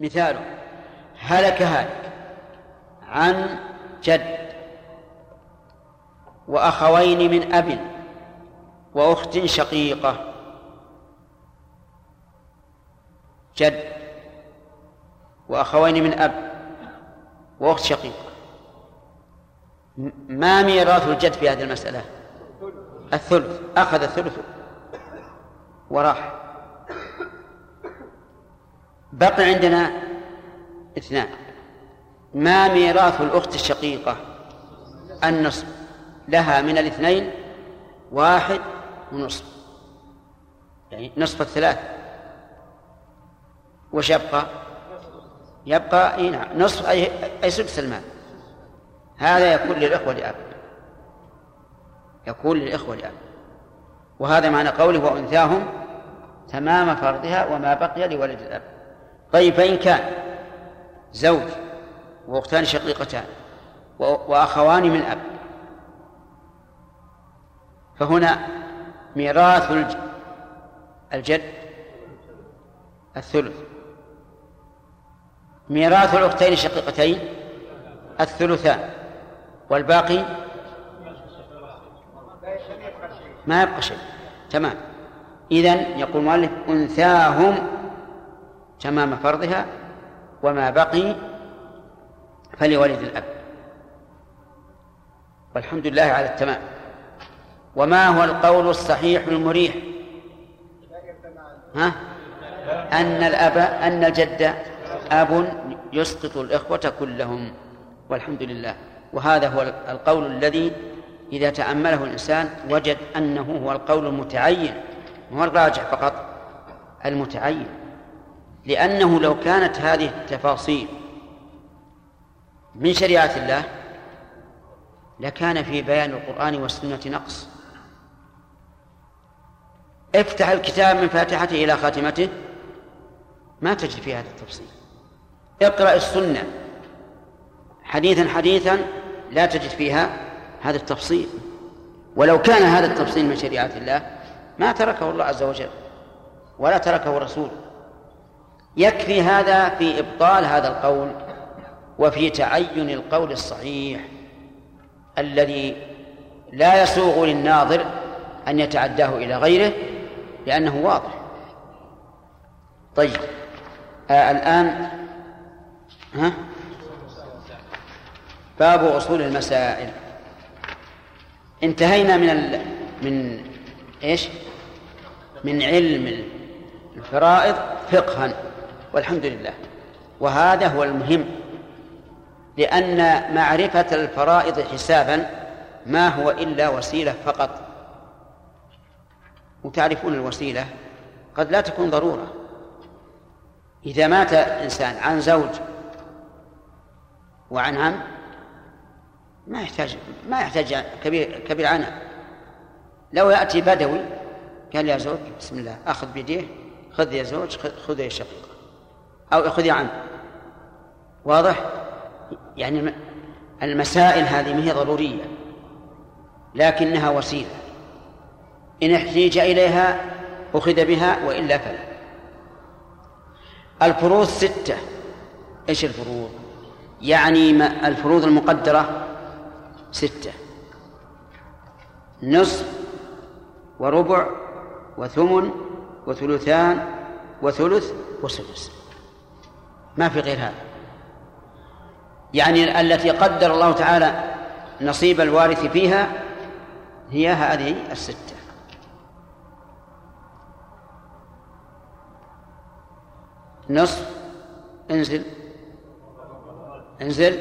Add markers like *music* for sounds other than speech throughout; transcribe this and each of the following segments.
مثال هلك هالك عن جد وأخوين من أب وأخت شقيقة. جد وأخوين من أب وأخت شقيقة. ما ميراث الجد في هذه المسألة؟ الثلث أخذ الثلث وراح. بقي عندنا اثنان. ما ميراث الأخت الشقيقة؟ النصف. لها من الاثنين واحد ونصف. يعني نصف الثلاث. وش يبقى؟ يبقى إي نعم. نصف أي أي سدس المال. هذا يكون للإخوة لأب. يكون للإخوة لأب. وهذا معنى قوله وأنثاهم تمام فرضها وما بقي لولد الأب. طيب فإن كان زوج وأختان شقيقتان وأخوان من اب فهنا ميراث الجد الثلث. ميراث الأختين الشقيقتين الثلثان والباقي ما يبقى شيء. تمام. إذن يقول المؤلف أنثاهم تمام فرضها وما بقي فلولد الأب. والحمد لله على التمام. وما هو القول الصحيح المريح؟ ها؟ أن الأب أن الجد أب يسقط الإخوة كلهم. والحمد لله. وهذا هو القول الذي إذا تأمله الإنسان وجد أنه هو القول المتعين. هو الراجح فقط؟ المتعين. لأنه لو كانت هذه التفاصيل من شريعة الله لكان في بيان القرآن والسنة نقص. افتح الكتاب من فاتحته إلى خاتمته ما تجد في هذا التفصيل. اقرأ السنة. حديثا حديثا لا تجد فيها هذا التفصيل. ولو كان هذا التفصيل من شريعة الله ما تركه الله عز وجل ولا تركه الرسول. يكفي هذا في إبطال هذا القول وفي تعين القول الصحيح الذي لا يسوغ للناظر أن يتعداه إلى غيره لأنه واضح. طيب آه الآن ها؟ باب أصول المسائل. انتهينا من ال... من إيش؟ من علم الفرائض فقها. والحمد لله. وهذا هو المهم. لأن معرفة الفرائض حسابا ما هو إلا وسيلة فقط. وتعرفون الوسيلة قد لا تكون ضرورة. إذا مات إنسان عن زوج وعن عم ما يحتاج ما يحتاج كبير كبير عناء لو يأتي بدوي قال يا زوج بسم الله أخذ بيديه خذ يا زوج خذ يا شقيق أو خذ يا عم واضح؟ يعني المسائل هذه ما هي ضرورية لكنها وسيلة. إن احتيج إليها أخذ بها وإلا فلا. الفروض ستة. إيش الفروض؟ يعني الفروض المقدرة ستة. نصف وربع وثمن وثلثان وثلث وسدس. ما في غير هذا. يعني التي قدر الله تعالى نصيب الوارث فيها هي هذه الستة. نصف انزل انزل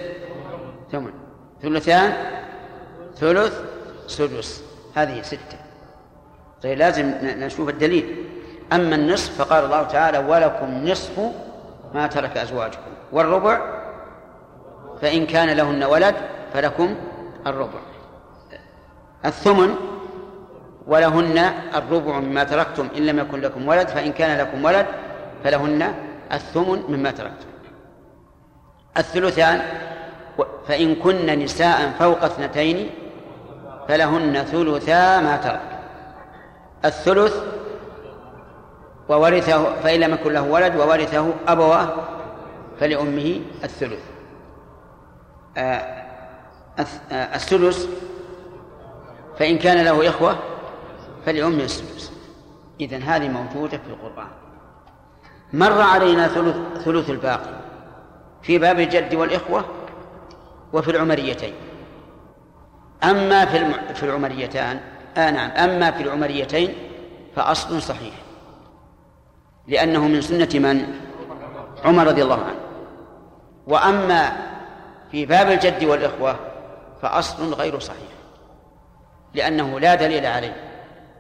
ثمن. ثلثان ثلث سدس. هذه ستة. طيب لازم نشوف الدليل. أما النصف فقال الله تعالى ولكم نصف ما ترك أزواجكم. والربع فإن كان لهن ولد فلكم الربع. الثمن ولهن الربع مما تركتم. إن لم يكن لكم ولد فإن كان لكم ولد فلهن الثمن مما تركتم. الثلثان فإن كن نساء فوق اثنتين فلهن ثلثا ما ترك. الثلث وورثه فإن لم يكن له ولد وورثه أبواه فلأمه الثلث. آه، آه، السدس فإن كان له إخوة فلأمه السدس إذن هذه موجودة في القرآن. مر علينا ثلث, ثلث الباقي في باب الجد والإخوة وفي العمريتين. أما في العمريتان آه نعم أما في العمريتين فأصل صحيح. لأنه من سنة من؟ عمر رضي الله عنه. وأما في باب الجد والإخوة فأصل غير صحيح لأنه لا دليل عليه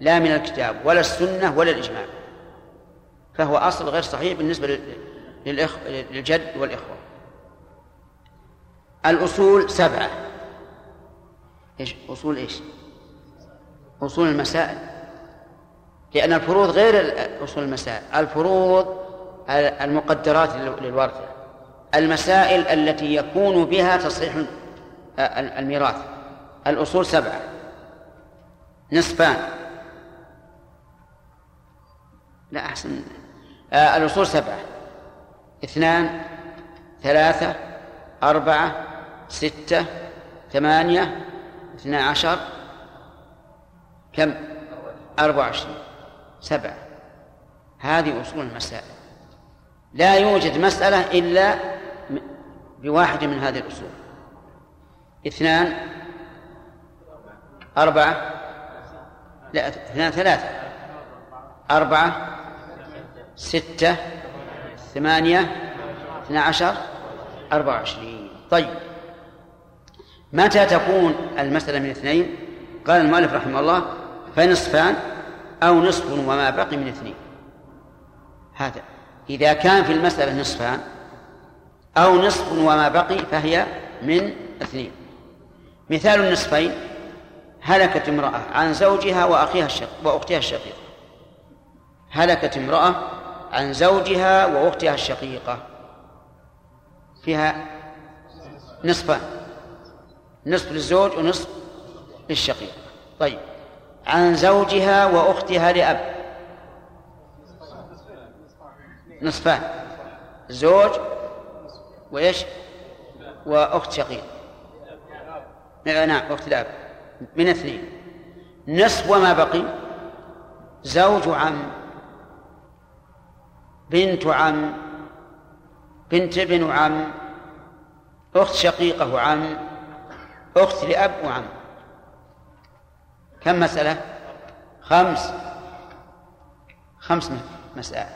لا من الكتاب ولا السنة ولا الإجماع فهو أصل غير صحيح بالنسبة للإخ... للجد والإخوة. الأصول سبعة. إيش؟ أصول إيش؟ أصول المسائل. لأن الفروض غير أصول المسائل. الفروض المقدرات للورثة. المسائل التي يكون بها تصحيح الميراث. الأصول سبعة. نصفان. لا أحسن. آه الأصول سبعة. اثنان ثلاثة أربعة ستة ثمانية اثنا عشر. كم؟ أربعة وعشرين. سبعة هذه أصول المسائل. لا يوجد مسألة إلا بواحد من هذه الأصول. اثنان أربعة لا اثنان ثلاثة. أربعة ستة ثمانية اثنا عشر أربعة وعشرين. طيب. متى تكون المسألة من اثنين؟ قال المؤلف رحمه الله فنصفان أو نصف وما بقي من اثنين. هذا. إذا كان في المسألة نصفان أو نصف وما بقي فهي من اثنين. مثال النصفين هلكت امرأة عن زوجها وأخيها الشق وأختها الشقيقة هلكت امرأة عن زوجها وأختها الشقيقة. فيها نصفان نصف للزوج ونصف للشقيق. طيب. عن زوجها وأختها لأب. نصفان. زوج وإيش؟ وأخت شقيق. نعم أخت الأب. من اثنين. نصف وما بقي. زوج عم بنت عم بنت ابن عم أخت شقيقة وعم أخت لأب وعم. كم مسألة؟ خمس. خمس مسائل.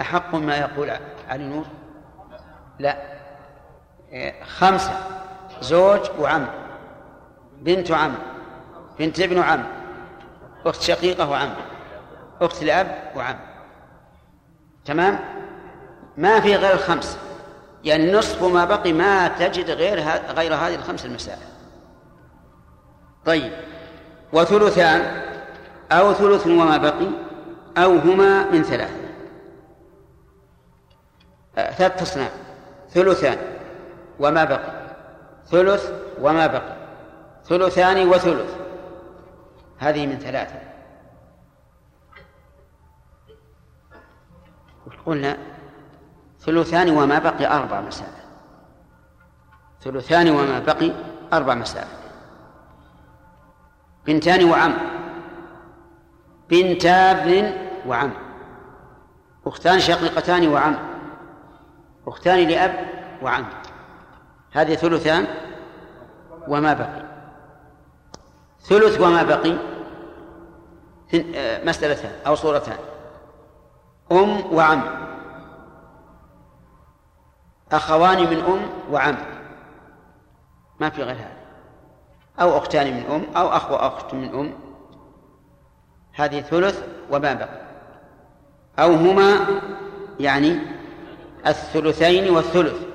أحق ما يقول علي نور؟ لا. خمسة. زوج وعم. بنت عم. بنت ابن عم. أخت شقيقة وعم. أخت لأب وعم. تمام؟ ما في غير الخمس. يعني نصف ما بقي ما تجد غير غير هذه الخمس المسائل. طيب وثلثان أو ثلث وما بقي أو هما من ثلاثة. آه، ثلاث أصناف ثلثان وما بقي. ثلث وما بقي. ثلثان وثلث. هذه من ثلاثة. قلنا ثلثان وما بقي أربع مسائل ثلثان وما بقي أربع مسائل بنتان وعم. بنتا ابن وعم. أختان شقيقتان وعم. أختان لأب وعم. هذه ثلثان وما بقي. ثلث وما بقي آه، مسألتان أو صورتان. أم وعم. أخوان من أم وعم. ما في غير هذا. أو أختان من أم أو أخ وأخت من أم. هذه ثلث وما بقي. أو هما يعني الثلثين والثلث.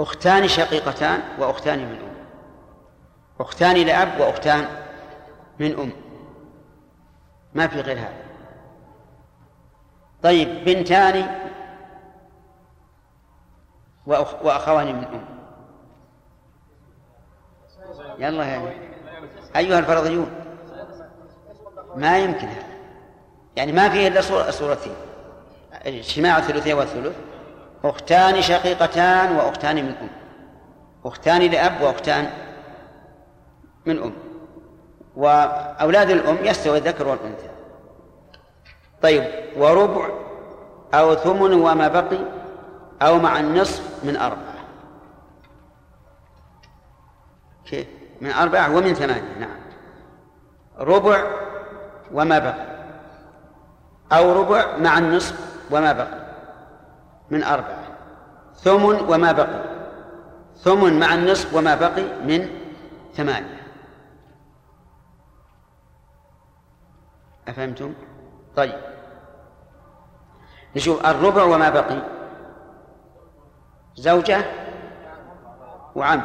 أختان شقيقتان وأختان من أم. أختان لأب وأختان من أم. ما في غير هذا. طيب بنتان وأخ وأخوان من أم. يلا يا أيها الفرضيون. ما يمكن. يعني ما فيه إلا صورتين. اجتماع الثلثين والثلث أختان شقيقتان وأختان من أم. أختان لأب وأختان من أم. وأولاد الأم يستوي الذكر والأنثى. طيب وربع أو ثمن وما بقي أو مع النصف من أربعة كيف؟ من أربعة ومن ثمانية نعم ربع وما بقي أو ربع مع النصف وما بقي من أربعة ثمن وما بقي ثمن مع النصف وما بقي من ثمانية أفهمتم؟ طيب نشوف الربع وما بقي. زوجة وعم.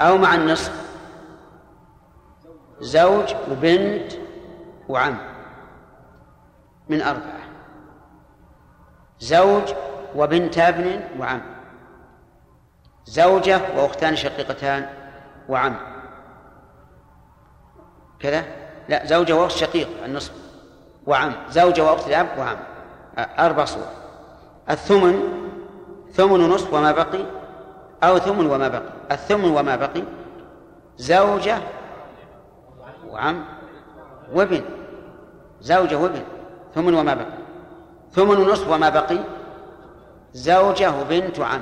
أو مع النصف. زوج وبنت وعم. من أربعة. زوج وبنت ابن وعم. زوجة وأختان شقيقتان وعم. كذا؟ لا زوجة وأخت شقيق النصف. وعم. زوجة وأخت الأب وعم. أربع صور. الثمن ثمن نصف وما بقي أو ثمن وما بقي. الثمن وما بقي زوجة وعم وابن. زوجة وابن ثمن وما بقي. ثمن نصف وما بقي زوجة وبنت وعم.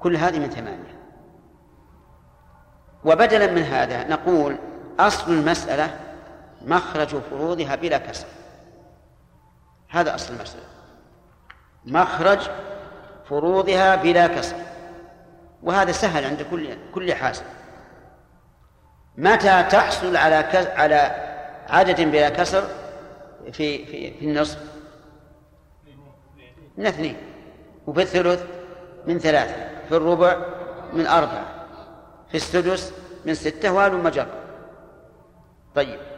كل هذه من ثمانية. وبدلا من هذا نقول أصل المسألة مخرج فروضها بلا كسر. هذا أصل المسألة. مخرج فروضها بلا كسر. وهذا سهل عند كل كل حاسب. متى تحصل على على عدد بلا كسر في في في النصف؟ من اثنين. وفي الثلث من ثلاثة في الربع من أربعة في السدس من ستة وال مجر طيب.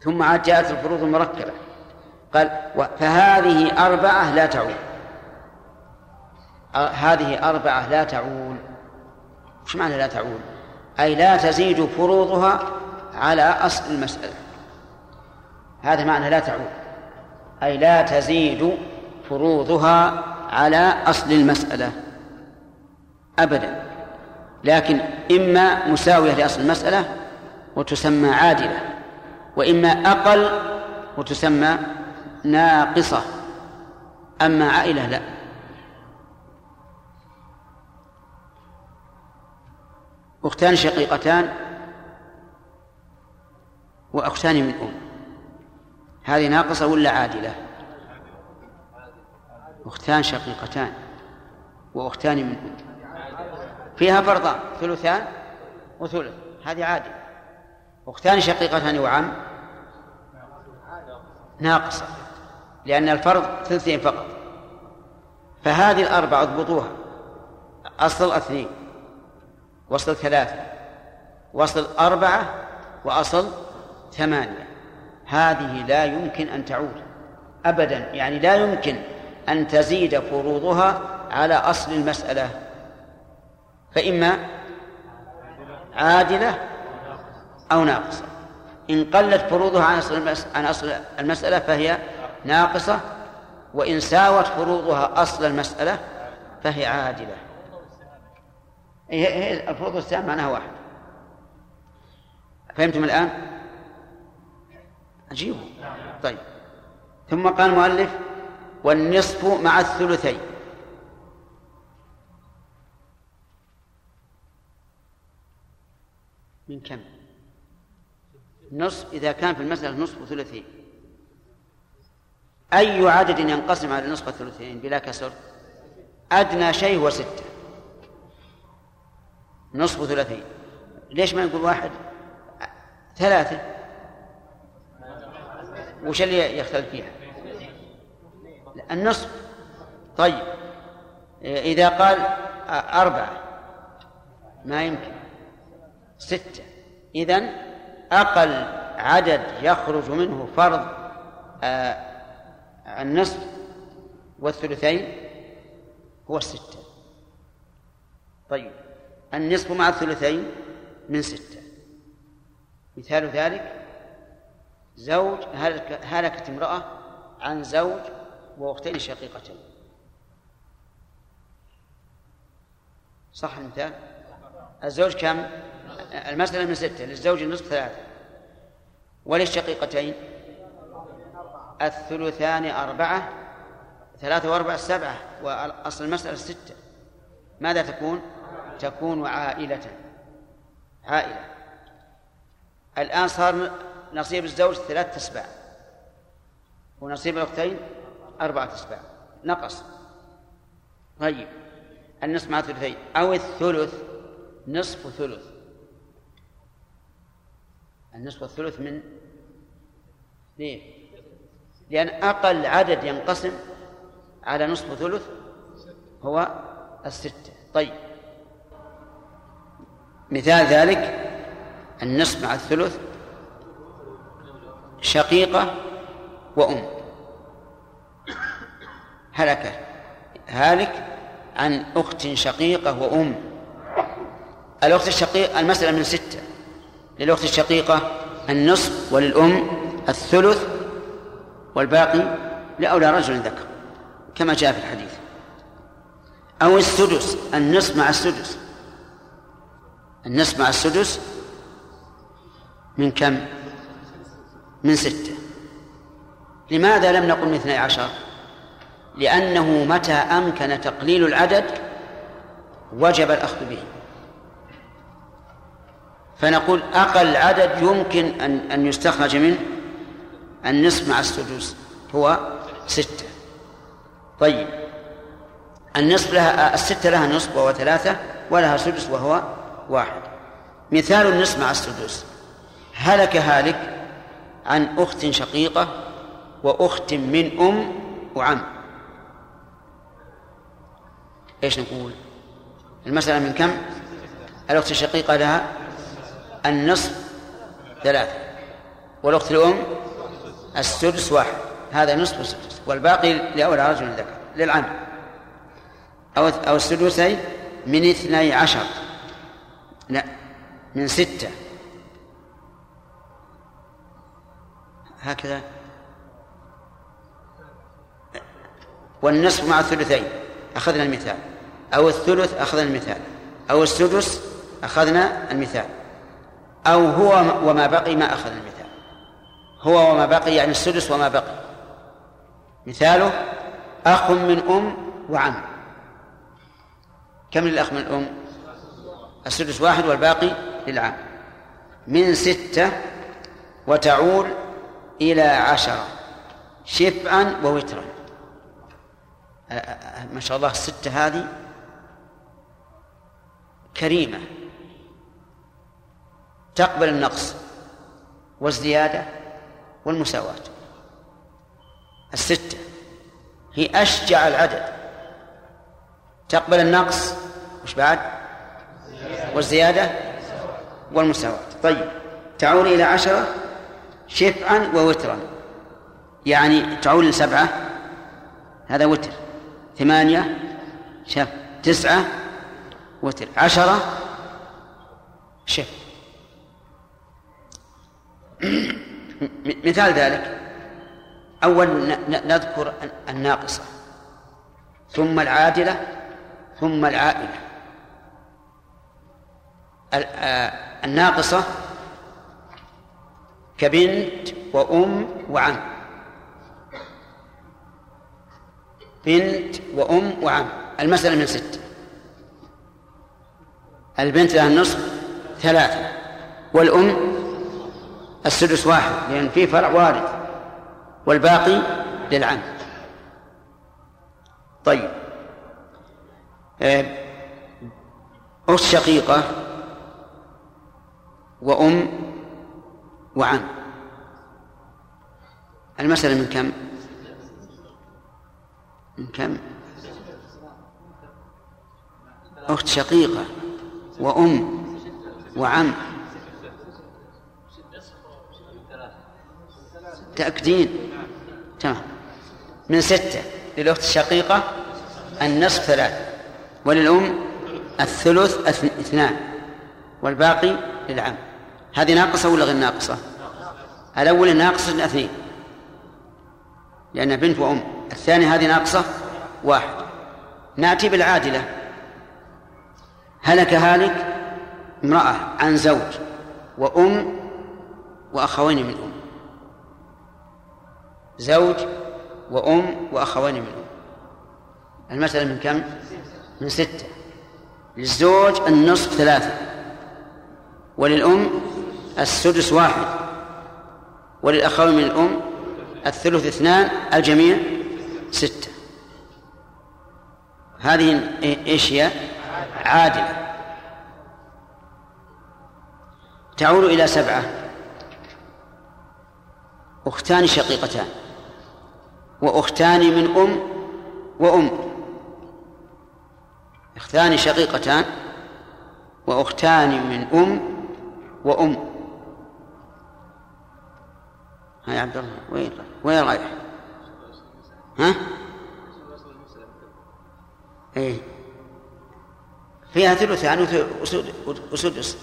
ثم عاد جاءت الفروض المركبة. قال فهذه أربعة لا تعول. هذه أربعة لا تعول. وش معنى لا تعول؟ أي لا تزيد فروضها على أصل المسألة. هذا معنى لا تعود أي لا تزيد فروضها على أصل المسألة. أبدا. لكن إما مساوية لأصل المسألة وتسمى عادلة. وإما أقل وتسمى ناقصة أما عائلة لا. أختان شقيقتان وأختان من أم. هذه ناقصة ولا عادلة؟ أختان شقيقتان وأختان من أم. فيها فرضان ثلثان وثلث هذه عادلة. أختان شقيقتان وعم ناقصة لأن الفرض ثلثين فقط. فهذه الأربعة اضبطوها. أصل اثنين وصل ثلاثة وصل أربعة وأصل ثمانية. هذه لا يمكن أن تعود أبدا. يعني لا يمكن أن تزيد فروضها على أصل المسألة. فإما عادلة أو ناقصة. إن قلت فروضها عن أصل عن أصل المسألة فهي ناقصة وإن ساوت فروضها أصل المسألة فهي عادلة. هي الفروض والسهام معناها واحد. فهمتم الآن؟ عجيب. طيب. ثم قال المؤلف والنصف مع الثلثين. من كم؟ نصف إذا كان في المسألة نصف وثلثين أي عدد ينقسم على نصف الثلثين بلا كسر؟ أدنى شيء هو ستة. نصف ثلاثين ليش ما نقول واحد؟ ثلاثة. وش اللي يختلف فيها؟ النصف. طيب. إذا قال أربعة ما يمكن. ستة. إذن أقل عدد يخرج منه فرض آه، النصف والثلثين هو الستة طيب النصف مع الثلثين من ستة. مثال ذلك زوج هلكت امرأة عن زوج وأختين شقيقتين. صح المثال؟ الزوج كم؟ المسألة من ستة للزوج النصف ثلاثة. وللشقيقتين؟ الثلثان أربعة ثلاثة وأربعة سبعة وأصل المسألة ستة. ماذا تكون؟ تكون عائلة. عائلة. الآن صار نصيب الزوج ثلاثة أسباع. ونصيب الأختين أربعة أسباع. نقص. طيب. النصف مع الثلثين؟ أو الثلث نصف ثلث. النصف والثلث من ليه؟ لأن أقل عدد ينقسم على نصف ثلث هو الستة. طيب. مثال ذلك النصف مع الثلث شقيقة وأم. هلك. هالك عن أخت شقيقة وأم. الأخت الشقيقة المسألة من ستة. للأخت الشقيقة النصف وللأم الثلث والباقي لأولى رجل ذكر كما جاء في الحديث أو السدس النصف مع السدس النصف مع السدس من كم؟ من ستة لماذا لم نقل من اثني عشر؟ لأنه متى أمكن تقليل العدد وجب الأخذ به فنقول أقل عدد يمكن أن أن يستخرج منه النصف مع السدس هو ستة. طيب. النصف لها الستة لها نصف وهو ثلاثة ولها سدس وهو واحد. مثال النصف مع السدس هلك هالك عن أخت شقيقة وأخت من أم وعم. إيش نقول؟ المسألة من كم؟ الأخت الشقيقة لها النصف ثلاثة والأخت الأم السدس واحد. هذا نصف السدس. والباقي لأولى رجل ذكر للعم أو أو السدسين من اثني عشر. لا من ستة. هكذا. والنصف مع الثلثين. أخذنا المثال. أو الثلث أخذنا المثال. أو السدس أخذنا المثال. أو هو وما بقي ما أخذ المثال. هو وما بقي يعني السدس وما بقي. مثاله أخ من أم وعم. كم للأخ من الأم السدس واحد والباقي للعم. من ستة وتعول إلى عشرة. شفعا ووترا. ما شاء الله الستة هذه كريمة. تقبل النقص والزيادة والمساواة. الستة هي أشجع العدد. تقبل النقص وش بعد؟ والزيادة والمساواة. طيب تعول إلى عشرة شفعا ووترا. يعني تعول لسبعة هذا وتر. ثمانية شف تسعة وتر. عشرة شف *clears throat* مثال ذلك. أول نذكر الناقصة. ثم العادلة ثم العائلة. الناقصة كبنت وأم وعم. بنت وأم وعم. المسألة من ستة البنت لها النصف ثلاثة. والأم السدس واحد لأن في فرع وارث والباقي للعم طيب آه، أخت شقيقة وأم وعم المسألة من كم؟ من كم؟ أخت شقيقة وأم وعم تأكدين. تمام. من ستة للأخت الشقيقة النصف ثلاثة وللأم الثلث اثنان والباقي للعم. هذه ناقصة ولا غير ناقصة؟ الأول ناقصة اثنين. لأنها بنت وأم. الثانية هذه ناقصة واحد. نأتي بالعادلة. هلك هالك امرأة عن زوج وأم وأخوين من أم. زوج وأم وأخوين من أم المسألة من كم؟ من ستة. للزوج النصف ثلاثة. وللأم السدس واحد. وللأخوين من الأم الثلث اثنان الجميع ستة. هذه إيش هي؟ عادلة. تعود إلى سبعة. أختان شقيقتان. وأختان من أم وأم. أختان شقيقتان وأختان من أم وأم. ها يا عبد الله وين وين رايح؟ ها؟ إيه. فيها ثلثان وسدس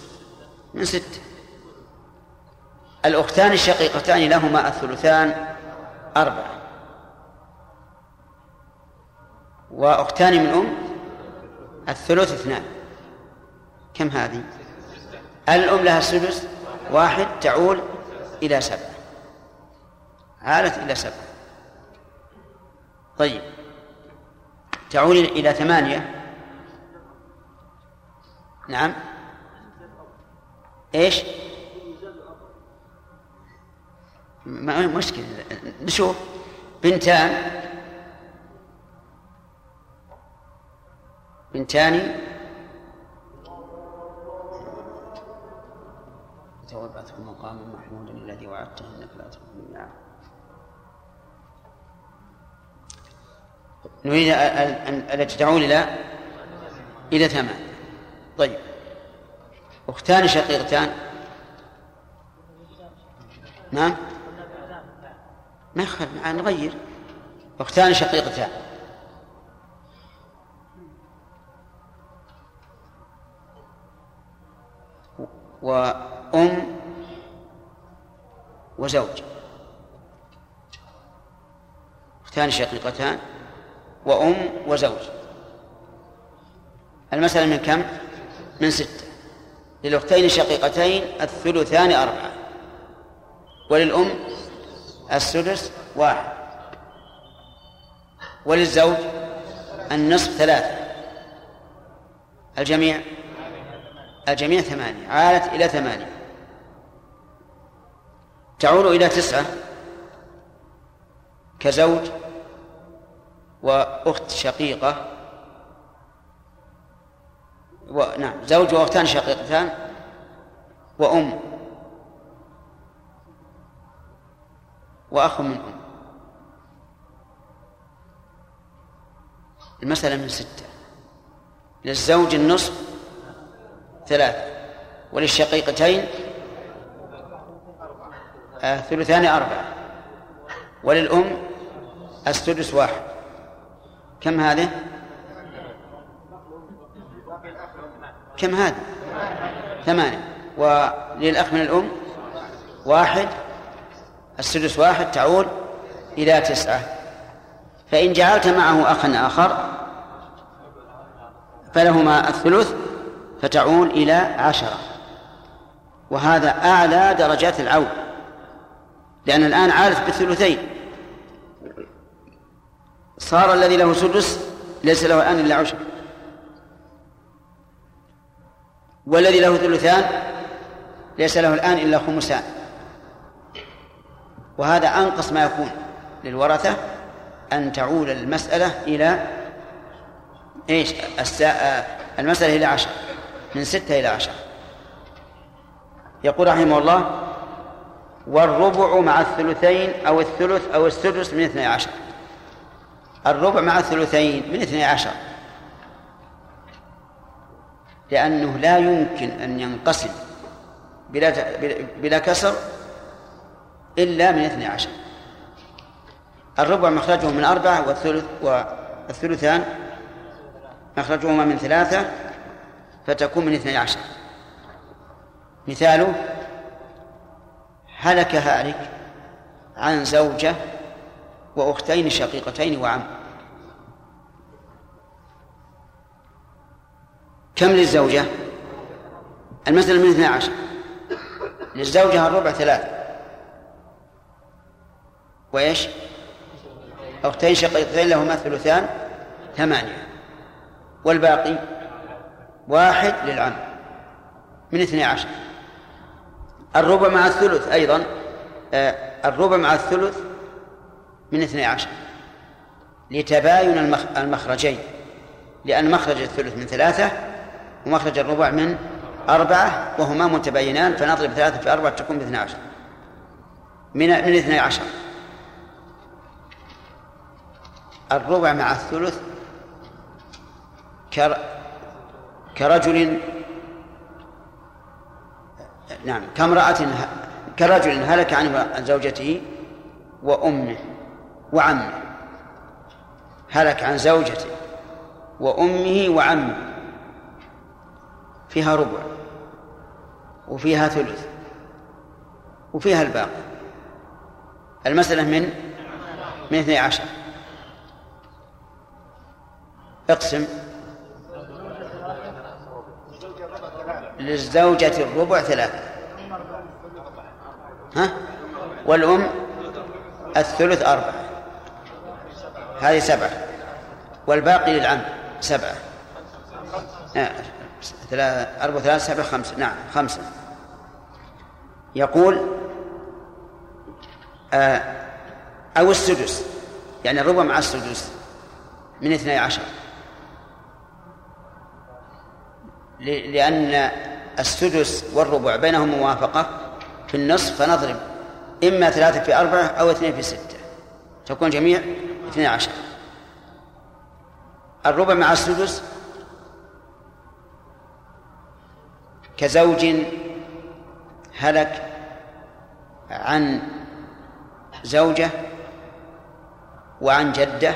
من ستة الأختان الشقيقتان لهما الثلثان أربعة. وأختان من أم الثلث اثنان. كم هذه؟ الأم لها السدس واحد تعول إلى سبعة عالت إلى سبعة طيب. تعول إلى ثمانية. نعم. إيش؟ ما مشكلة. نشوف. بنتان بنتان توبعت مقام محمود الذي وعدته إنك لا تخلف الميعاد نريد التي تعود إلى إلى ثمان طيب. أختان شقيقتان. نعم. ما يخالف نغير. أختان شقيقتان. وأم وزوج. اختان شقيقتان وأم وزوج. المسألة من كم؟ من ستة. للأختين الشقيقتين الثلثان أربعة. وللأم السدس واحد. وللزوج النصف ثلاثة. الجميع الجميع ثمانية عالت إلى ثمانية. تعود إلى تسعة كزوج وأخت شقيقة. و... نعم زوج وأختان شقيقتان وأم. وأخ من أم المسألة من ستة. للزوج النصف ثلاثة وللشقيقتين؟ آه ثلثان أربعة. وللأم؟ السدس واحد. كم هذه؟ كم هذه؟ ثمانية. وللأخ من الأم؟ واحد. السدس واحد تعود إلى تسعة. فإن جعلت معه أخا آخر فلهما الثلث. فتعود إلى عشرة. وهذا أعلى درجات العون لأن الآن عالت بالثلثين. صار الذي له سدس ليس له الآن إلا عشر. والذي له ثلثان ليس له الآن إلا خمسان. وهذا أنقص ما يكون للورثة أن تعول المسألة إلى إيش؟ المسألة إلى عشر. من ستة إلى عشر. يقول رحمه الله والربع مع الثلثين أو الثلث أو السدس من اثني عشر. الربع مع الثلثين من اثني عشر. لأنه لا يمكن أن ينقسم بلا بلا كسر إلا من اثني عشر. الربع مخرجه من أربعة والثلث والثلثان مخرجهما من ثلاثة. فتكون من اثني عشر. مثاله هلك هالك عن زوجة وأختين شقيقتين وعم. كم للزوجة؟ المسألة من اثنى عشر. للزوجة الربع ثلاث. وإيش؟ أختين شقيقتين لهما ثلثان ثمانية. والباقي؟ واحد للعم من اثني عشر. الربع مع الثلث أيضا آه، الربع مع الثلث من اثني عشر. لتباين المخرجين لأن مخرج الثلث من ثلاثة ومخرج الربع من أربعة وهما متباينان فنضرب ثلاثة في أربعة تكون باثني عشر. من من اثني عشر. الربع مع الثلث كرجل نعم كامرأة كرجل هلك عن زوجته وأمه وعمه. هلك عن زوجته وأمه وعمه. فيها ربع وفيها ثلث وفيها الباقي. المسألة من؟ من اثني عشر. اقسم. للزوجة الربع ثلاثة. ها؟ والأم الثلث أربعة. هذه سبعة. والباقي للعم سبعة. آه. ثلاثة أربعة ثلاثة سبعة خمسة. نعم خمسة. يقول آه أو السدس. يعني الربع مع السدس من اثني عشر. لأن السدس والربع بينهم موافقة في النصف فنضرب إما ثلاثة في أربعة أو اثنين في ستة. تكون جميع اثنين عشر. الربع مع السدس كزوج هلك عن زوجة وعن جدة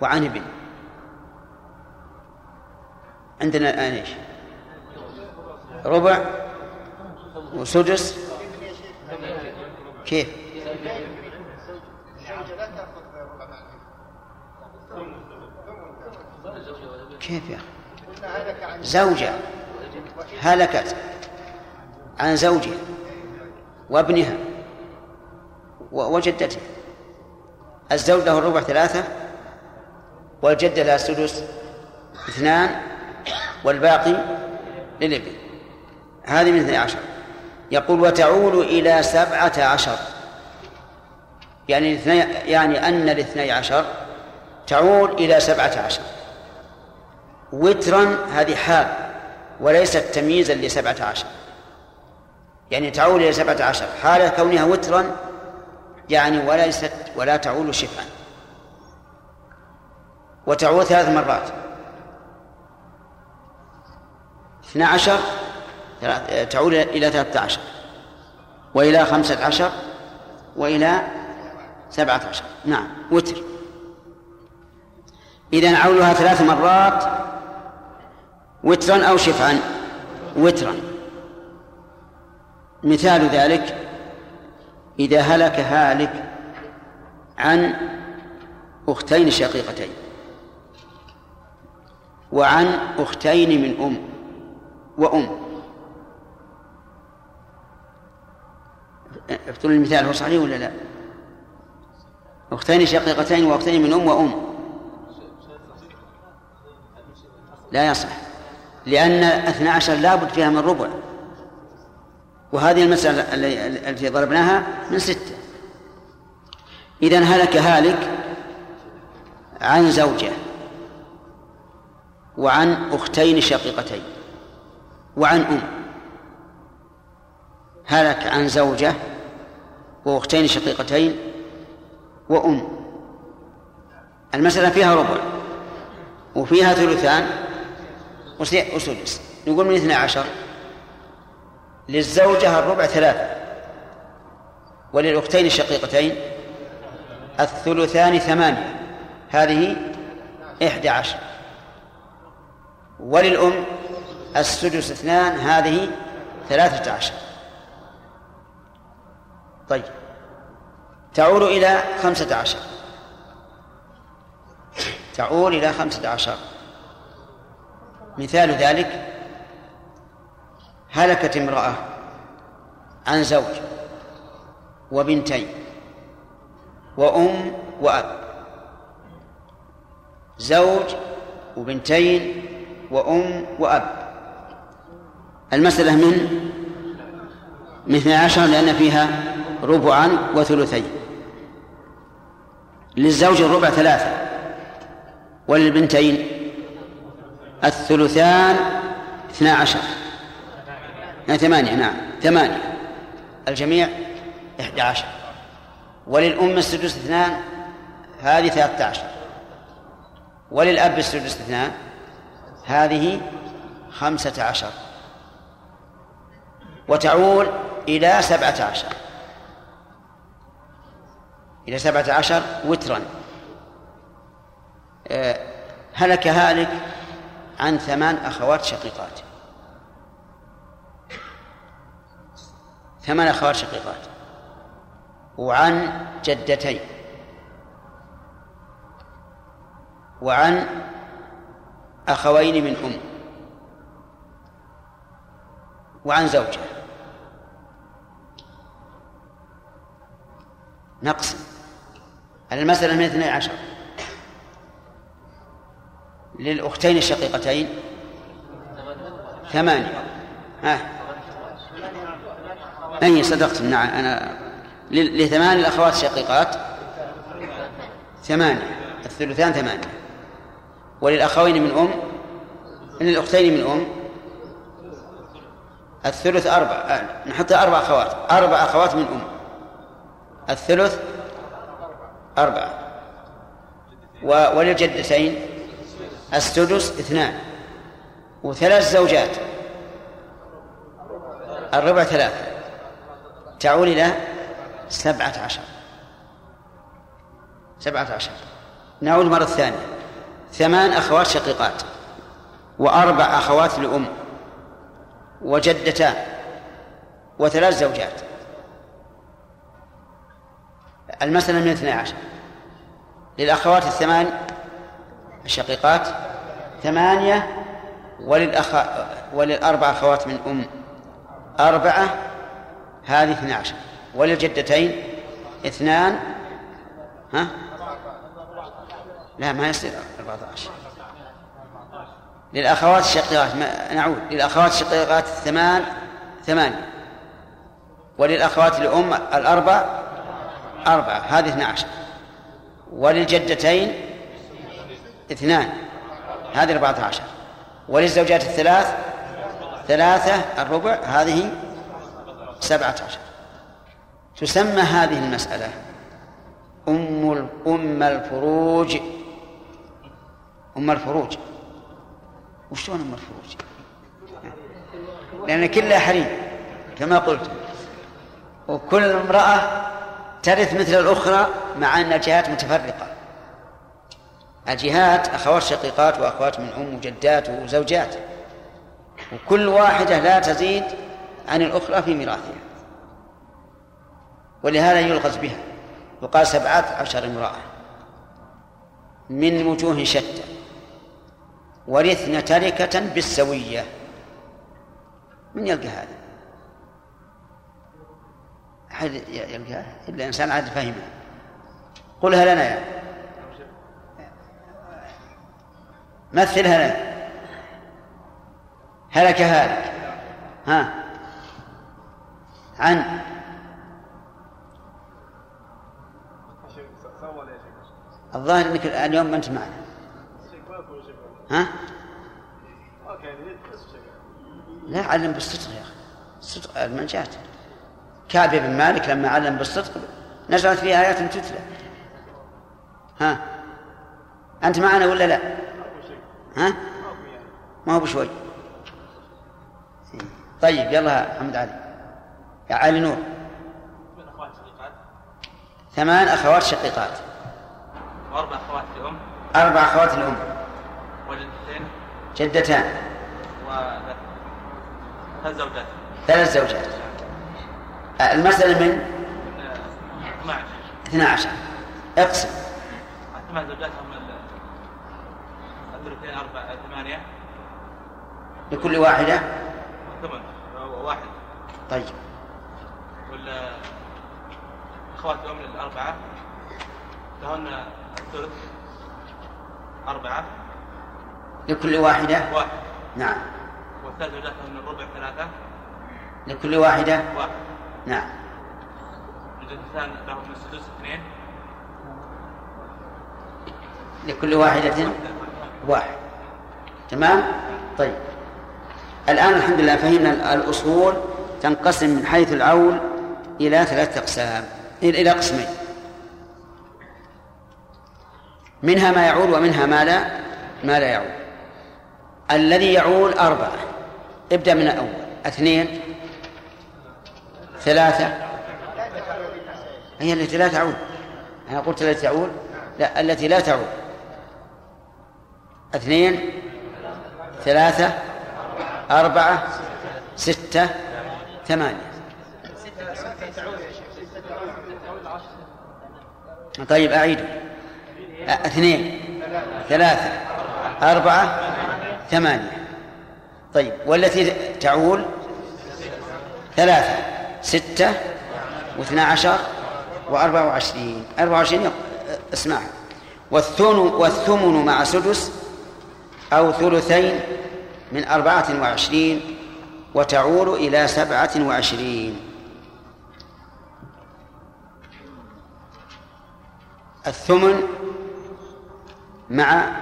وعن ابن. عندنا الآن إيش؟ ربع وسدس. كيف؟ كيف يا أخي؟ زوجة هلكت عن زوجها وابنها وجدته الزوج له الربع ثلاثة والجدة لها السدس اثنان والباقي للابن. هذه من اثني عشر. يقول وتعول إلى سبعة عشر. يعني يعني أن الاثني عشر تعول إلى سبعة عشر. وترا هذه حال وليست تمييزا لسبعة عشر. يعني تعول إلى سبعة عشر. حال كونها وترا يعني وليست ولا تعول شفعا وتعول ثلاث مرات. اثنا عشر تعود إلى ثلاثة عشر. وإلى خمسة عشر. وإلى سبعة عشر. نعم وتر. إذا عولها ثلاث مرات. وترا أو شفعا؟ وترا. مثال ذلك إذا هلك هالك عن أختين شقيقتين وعن أختين من أم وأم. افتروا المثال هو صحيح ولا لا؟ أختين شقيقتين وأختين من أم وأم. لا يصح لأن اثنا عشر لابد فيها من ربع. وهذه المسألة التي ضربناها من ستة. إذا هلك هالك عن زوجة وعن أختين شقيقتين وعن أم. هلك عن زوجة وأختين شقيقتين وأم. المسألة فيها ربع وفيها ثلثان وسدس. نقول من اثنى عشر. للزوجة الربع ثلاثة. وللأختين الشقيقتين الثلثان ثمانية. هذه إحدى عشر. وللأم السدس اثنان هذه ثلاثة عشر. طيب. تعود إلى خمسة عشر. تعود إلى خمسة عشر. مثال ذلك هلكت امرأة عن زوج وبنتين وأم وأب. زوج وبنتين وأم وأب. المسألة من؟ اثني عشر لأن فيها ربعا وثلثين. للزوج الربع ثلاثة. وللبنتين الثلثان اثنا عشر. ثمانية نعم ثمانية. الجميع إحدى عشر. وللأم السدس اثنان هذه ثلاثة عشر. وللأب السدس اثنان هذه خمسة عشر. وتعول إلى سبعة عشر. إلى سبعة عشر وترا. آه، هلك هالك عن ثمان أخوات شقيقات. ثمان أخوات شقيقات. وعن جدتين. وعن أخوين من أم. وعن زوجة. نقص. المسألة من اثني عشر. للأختين الشقيقتين. ثمانية. ها. أي صدقت. نعم أنا لثمان الأخوات الشقيقات. ثمانية. الثلثان ثمانية. وللأخوين من أم للأختين من أم. الثلث أربع آه، نحط أربع أخوات. أربع أخوات من أم. الثلث أربعة. وللجدتين السدس اثنان وثلاث زوجات. الربع ثلاثة. تعول إلى سبعة عشر. سبعة عشر. نعود مرة ثانية. ثمان أخوات شقيقات وأربع أخوات لأم وجدتان وثلاث زوجات. المسألة من اثني عشر. للأخوات الثمان الشقيقات ثمانية وللأخ وللأربع أخوات من أم أربعة هذه اثنى عشر. وللجدتين اثنان ها؟ لا ما يصير. أربعة عشر. للأخوات الشقيقات نعود. للأخوات الشقيقات الثمان ثمانية. وللأخوات الأم الأربع أربعة هذه اثنى عشر. وللجدتين اثنان هذه أربعة عشر. وللزوجات الثلاث ثلاثة الربع هذه سبعة عشر. تسمى هذه المسألة أم أم الفروج. أم الفروج. وشلون أم الفروج؟ لأن كلها حريم كما قلت. وكل امرأة ترث مثل الأخرى مع أن الجهات متفرقة. الجهات أخوات شقيقات وأخوات من أم وجدات وزوجات. وكل واحدة لا تزيد عن الأخرى في ميراثها. ولهذا يلغز بها. يقال سبعة عشر امرأة. من وجوه شتى. ورثن تركة بالسوية. من يلقى هذا؟ أحد يلقى إلا إنسان عاد فهمها قلها لنا يا. مثلها لنا هلك هالك. ها. عن. الظاهر إنك اليوم ما أنت معنا. ها؟ لا علم بالصدق يا أخي. الصدق المنجات كعب بن مالك لما علم بالصدق نزلت فيه آيات تتلى. ها؟ أنت معنا ولا لا؟ ها؟ ما هو بشوي. طيب يلا حمد علي. يا علي نور. ثمان أخوات شقيقات. وأربع أخوات لأم. أربع أخوات لأم. وجدتين. جدتان. ثلاث زوجات. ثلاث زوجات. المسألة من؟ 12 12 اقسم. الثمان زوجات هم ال- الثلثين أربعة ثمانية. لكل واحدة؟ ثمن واحد. طيب. ولا أخوات الأم الأربعة. لهن الثلث أربعة. لكل واحدة؟ واحد. نعم. والثلاث زوجات لهن الربع ثلاثة. لكل واحدة؟ واحد. نعم. الجدتان لهم السدس اثنين. لكل واحدة واحد. تمام؟ طيب. الآن الحمد لله فهمنا الأصول تنقسم من حيث العول إلى ثلاثة أقسام. إلى قسمين. منها ما يعول ومنها ما لا ما لا يعول. الذي يعول أربعة. ابدأ من الأول. اثنين. ثلاثة. هي التي لا تعول أنا قلت التي تعول لا التي لا تعول اثنين ثلاثة أربعة ستة ثمانية. طيب أعيد. اثنين ثلاثة أربعة ثمانية. طيب والتي تعول ثلاثة. ستة واثنا عشر وأربعة وعشرين. أربعة وعشرين اسمعها والثمن والثمن مع سدس أو ثلثين من أربعة وعشرين وتعول إلى سبعة وعشرين. الثمن مع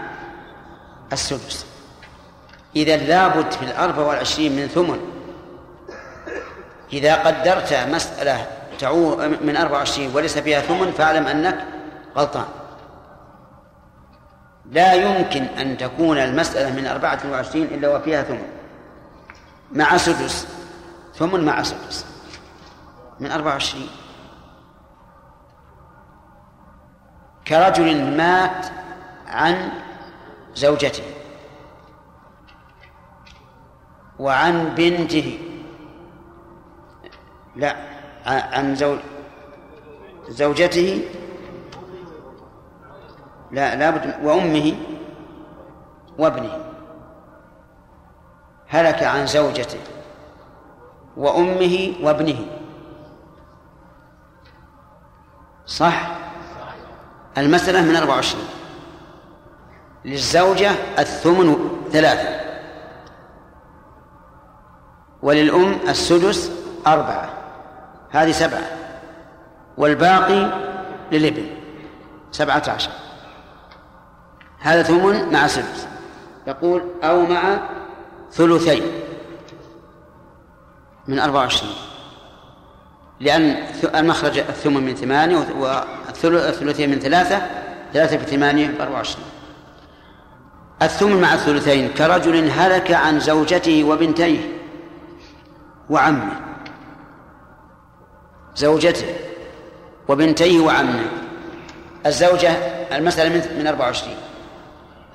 السدس. إذا لابد في الأربع والعشرين من ثمن إذا قدرت مسألة تعود من أربع وعشرين وليس فيها ثمن فاعلم أنك غلطان. لا يمكن أن تكون المسألة من أربعة وعشرين إلا وفيها ثمن. مع سدس. ثمن مع سدس. من أربعة وعشرين. كرجل مات عن زوجته وعن بنته. لا عن زوج زوجته لا لابد وأمه وابنه. هلك عن زوجته وأمه وابنه. صح؟ المسألة من 24 للزوجة الثمن ثلاثة. وللأم السدس أربعة. هذه سبعة. والباقي للابن سبعة عشر. هذا ثمن مع سدس. يقول أو مع ثلثين. من أربعة وعشرين. لأن المخرج الثمن من ثمانية والثلثين من ثلاثة. ثلاثة بثمانية بأربعة وعشرين. الثمن مع الثلثين كرجل هلك عن زوجته وبنتيه وعمه. زوجته وبنتيه وعمه. الزوجة المسألة من من 24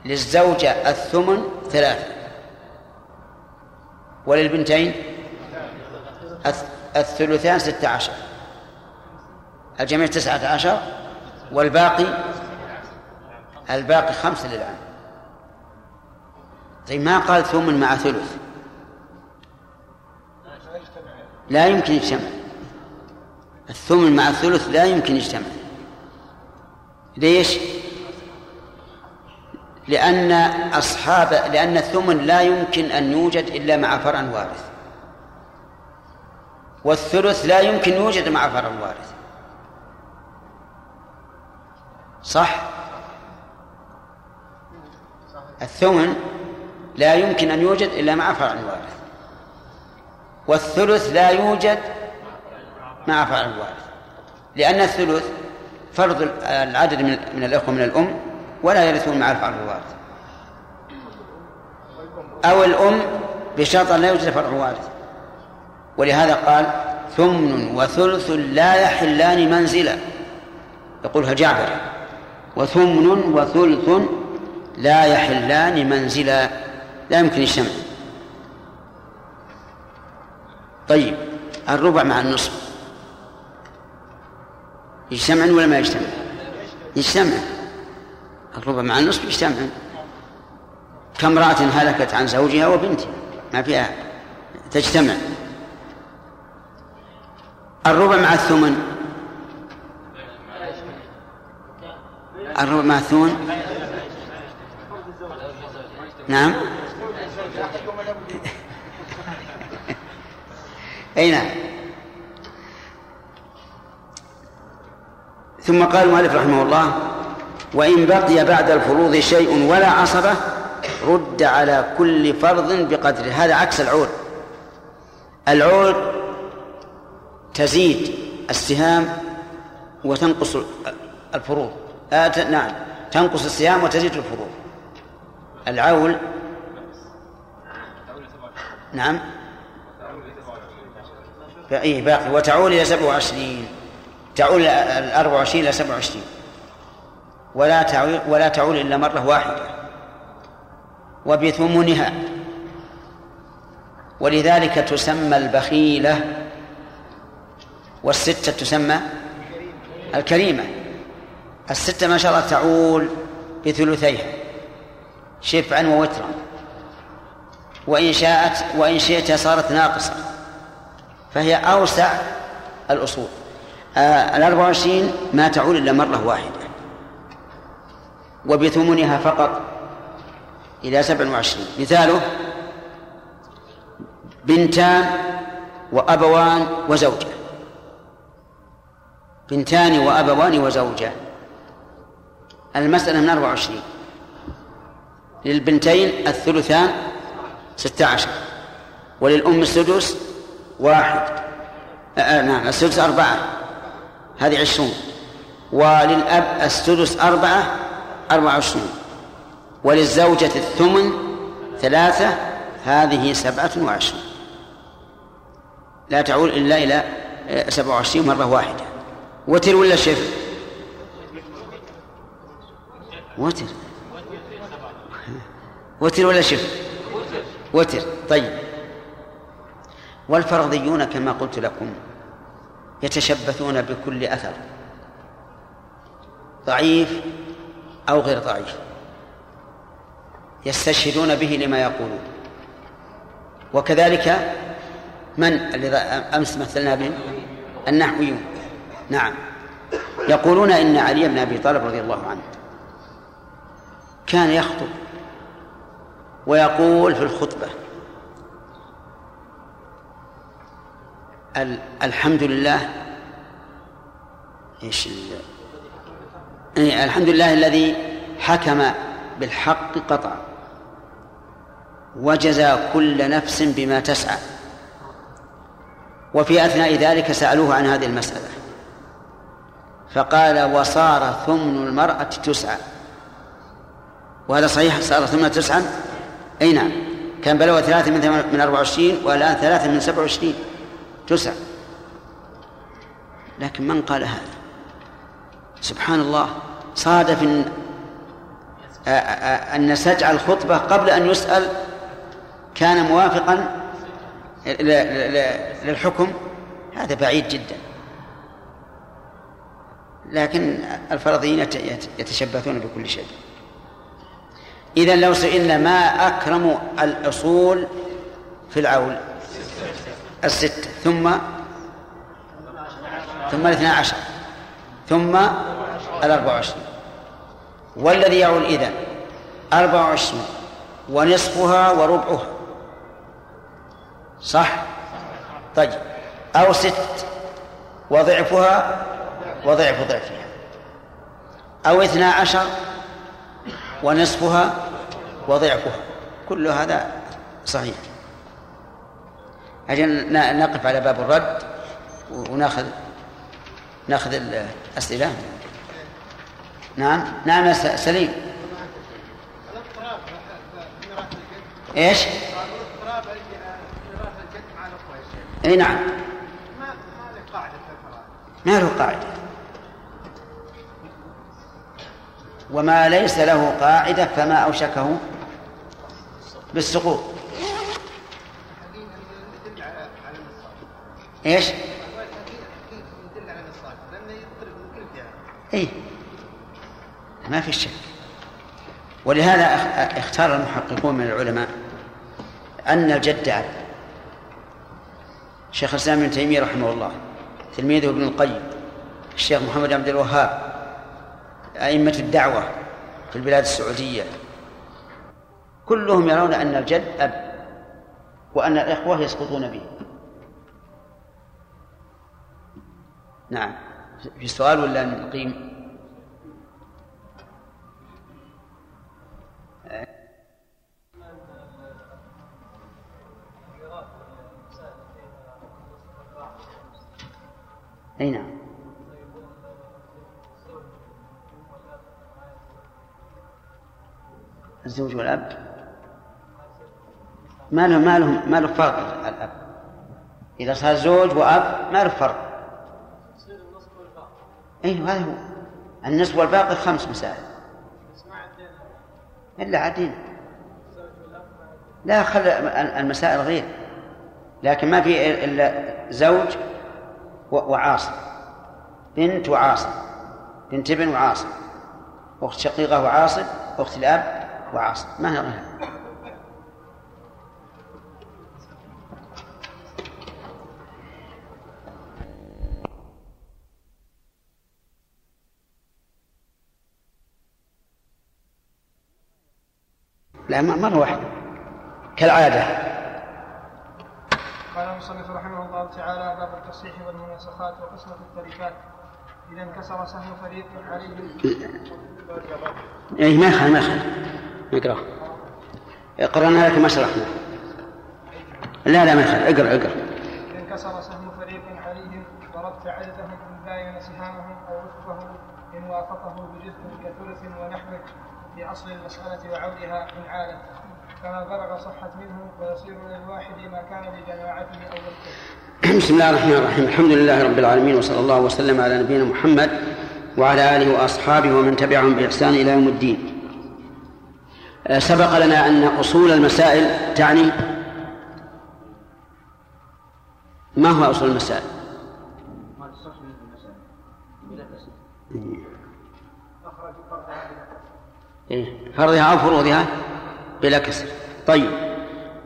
للزوجة الثمن ثلاثة. وللبنتين الث- الثلثان ستة عشر. الجميع تسعة عشر والباقي الباقي خمسة للعام. طيب ما قال ثمن مع ثلث؟ لا يمكن يجتمع. الثمن مع الثلث لا يمكن يجتمع ليش؟ لأن أصحاب لأن الثمن لا يمكن أن يوجد إلا مع فرع وارث والثلث لا يمكن يوجد مع فرع وارث صح؟ الثمن لا يمكن أن يوجد إلا مع فرع وارث والثلث لا يوجد مع فرع الوارث. لأن الثلث فرض العدد من من الإخوة من الأم ولا يرثون مع الفرع الوارث. أو الأم بشرط أن لا يوجد فرع وارث. ولهذا قال ثمن وثلث لا يحلان منزلا. يقولها جعفر وثمن وثلث لا يحلان منزلا. لا يمكن الشمع. طيب الربع مع النصف. يجتمعن ولا ما يجتمع يجتمع الربع مع النصف يجتمع كامرأة هلكت عن زوجها وبنتها. ما فيها. تجتمع. الربع مع الثمن. الربع مع الثمن. نعم. *laughs* أي نعم. ثم قال المؤلف رحمه الله وإن بقي بعد الفروض شيء ولا عصبة رد على كل فرض بقدره. هذا عكس العود. العود تزيد السهام وتنقص الفروض. آه نعم تنقص الصيام وتزيد الفروض. العول نعم أي باقي. وتعول إلى سبع وعشرين. تعول الأربع وعشرين إلى سبع وعشرين. ولا تعول ولا تعول إلا مرة واحدة. وبثمنها. ولذلك تسمى البخيلة. والستة تسمى الكريمة. الستة ما شاء الله تعول بثلثيها. شفعا ووترا. وإن شاءت وإن شئت صارت ناقصة فهي أوسع الأصول. الأربع وعشرين ما تعول إلا مرة واحدة. وبثمنها فقط إلى سبع وعشرين. مثاله بنتان وأبوان وزوجة. بنتان وأبوان وزوجة. المسألة من أربع وعشرين. للبنتين الثلثان ستة عشر. وللأم السدس واحد. آه, آه، نعم السدس أربعة. هذه عشرون. وللأب السدس أربعة أربعة وعشرون. وللزوجة الثمن ثلاثة هذه سبعة وعشرون. لا تعول إلا إلى سبعة وعشرين مرة واحدة. وتر ولا شفر وتر. وتر ولا شفر وتر. طيب. والفرضيون كما قلت لكم يتشبثون بكل أثر ضعيف أو غير ضعيف يستشهدون به لما يقولون. وكذلك من الذي أمس مثلنا بهم؟ النحويون. نعم. يقولون إن علي بن أبي طالب رضي الله عنه كان يخطب ويقول في الخطبة الحمد لله إيش الحمد لله الذي حكم بالحق قطع وجزى كل نفس بما تسعى. وفي أثناء ذلك سألوه عن هذه المسألة. فقال وصار ثمن المرأة تسعى. وهذا صحيح؟ صار ثمن تسعى أي نعم. كان بلوى ثلاثة من من 24 والآن ثلاثة من 27 تسع لكن من قال هذا؟ سبحان الله صادف إن أن سجع الخطبة قبل أن يسأل كان موافقا للحكم؟ هذا بعيد جدا. لكن الفرضيين يتشبثون بكل شيء. إذا لو سئلنا ما أكرم الأصول في العول؟ الستة ثم ثم الاثنى عشر. ثم الأربع وعشرين. والذي يعول إذا أربع وعشرين. ونصفها وربعها. صح؟ طيب. أو ست. وضعفها وضعف ضعفها. أو اثنا عشر. ونصفها وضعفها. كل هذا صحيح. أجل نقف على باب الرد وناخذ ناخذ الأسئلة. نعم. نعم يا سليم. إيش؟ إي نعم. ما له قاعدة. وما ليس له قاعدة فما أوشكه بالسقوط. إيش؟ اي ما في شك. ولهذا أخ- اختار المحققون من العلماء أن الجد عبد. شيخ الإسلام ابن تيمية رحمه الله تلميذه ابن القيم الشيخ محمد عبد الوهاب أئمة الدعوة في البلاد السعودية. كلهم يرون أن الجد اب وأن الإخوة يسقطون به. نعم. في سؤال ولا نقيم؟ أي نعم. الزوج والأب؟ ما له ما له ما له فرق الأب. إذا صار زوج وأب ما له فرق. اي هذا هو. النصف والباقي خمس مسائل. إلا عدين لا خل المسائل غير. لكن ما في إلا زوج وعاصم. بنت وعاصم. بنت ابن وعاصم. أخت شقيقة وعاصم أخت الأب وعاصم. ما هي غيرها؟ لا مرة واحدة. كالعادة. قال المصنف رحمه الله تعالى باب التصحيح والمناسخات وقسمة التركات. إذا انكسر سهم فريق عليه. إيه ما يخالف ما يخالف اقرأ. قرأنا لك ما شرحنا. لا لا ما يخالف اقرأ اقرأ. إذا انكسر سهم فريق عليهم ضربت عددهم إن باين سهامهم أو وفقه إن وافقه بجزء كثلث ونحوه. في أصل المسألة وعودها إن عالت كما بلغ صحت منه ويصير للواحد ما كان لجماعته أو وفقه *clears throat* بسم الله الرحمن الرحيم. الحمد لله رب العالمين وصلى الله وسلم على نبينا محمد وعلى آله وأصحابه ومن تبعهم بإحسان إلى يوم الدين. آه، سبق لنا أن أصول المسائل تعني ما هو أصول المسائل؟ فرضها أو فروضها بلا كسر. طيب.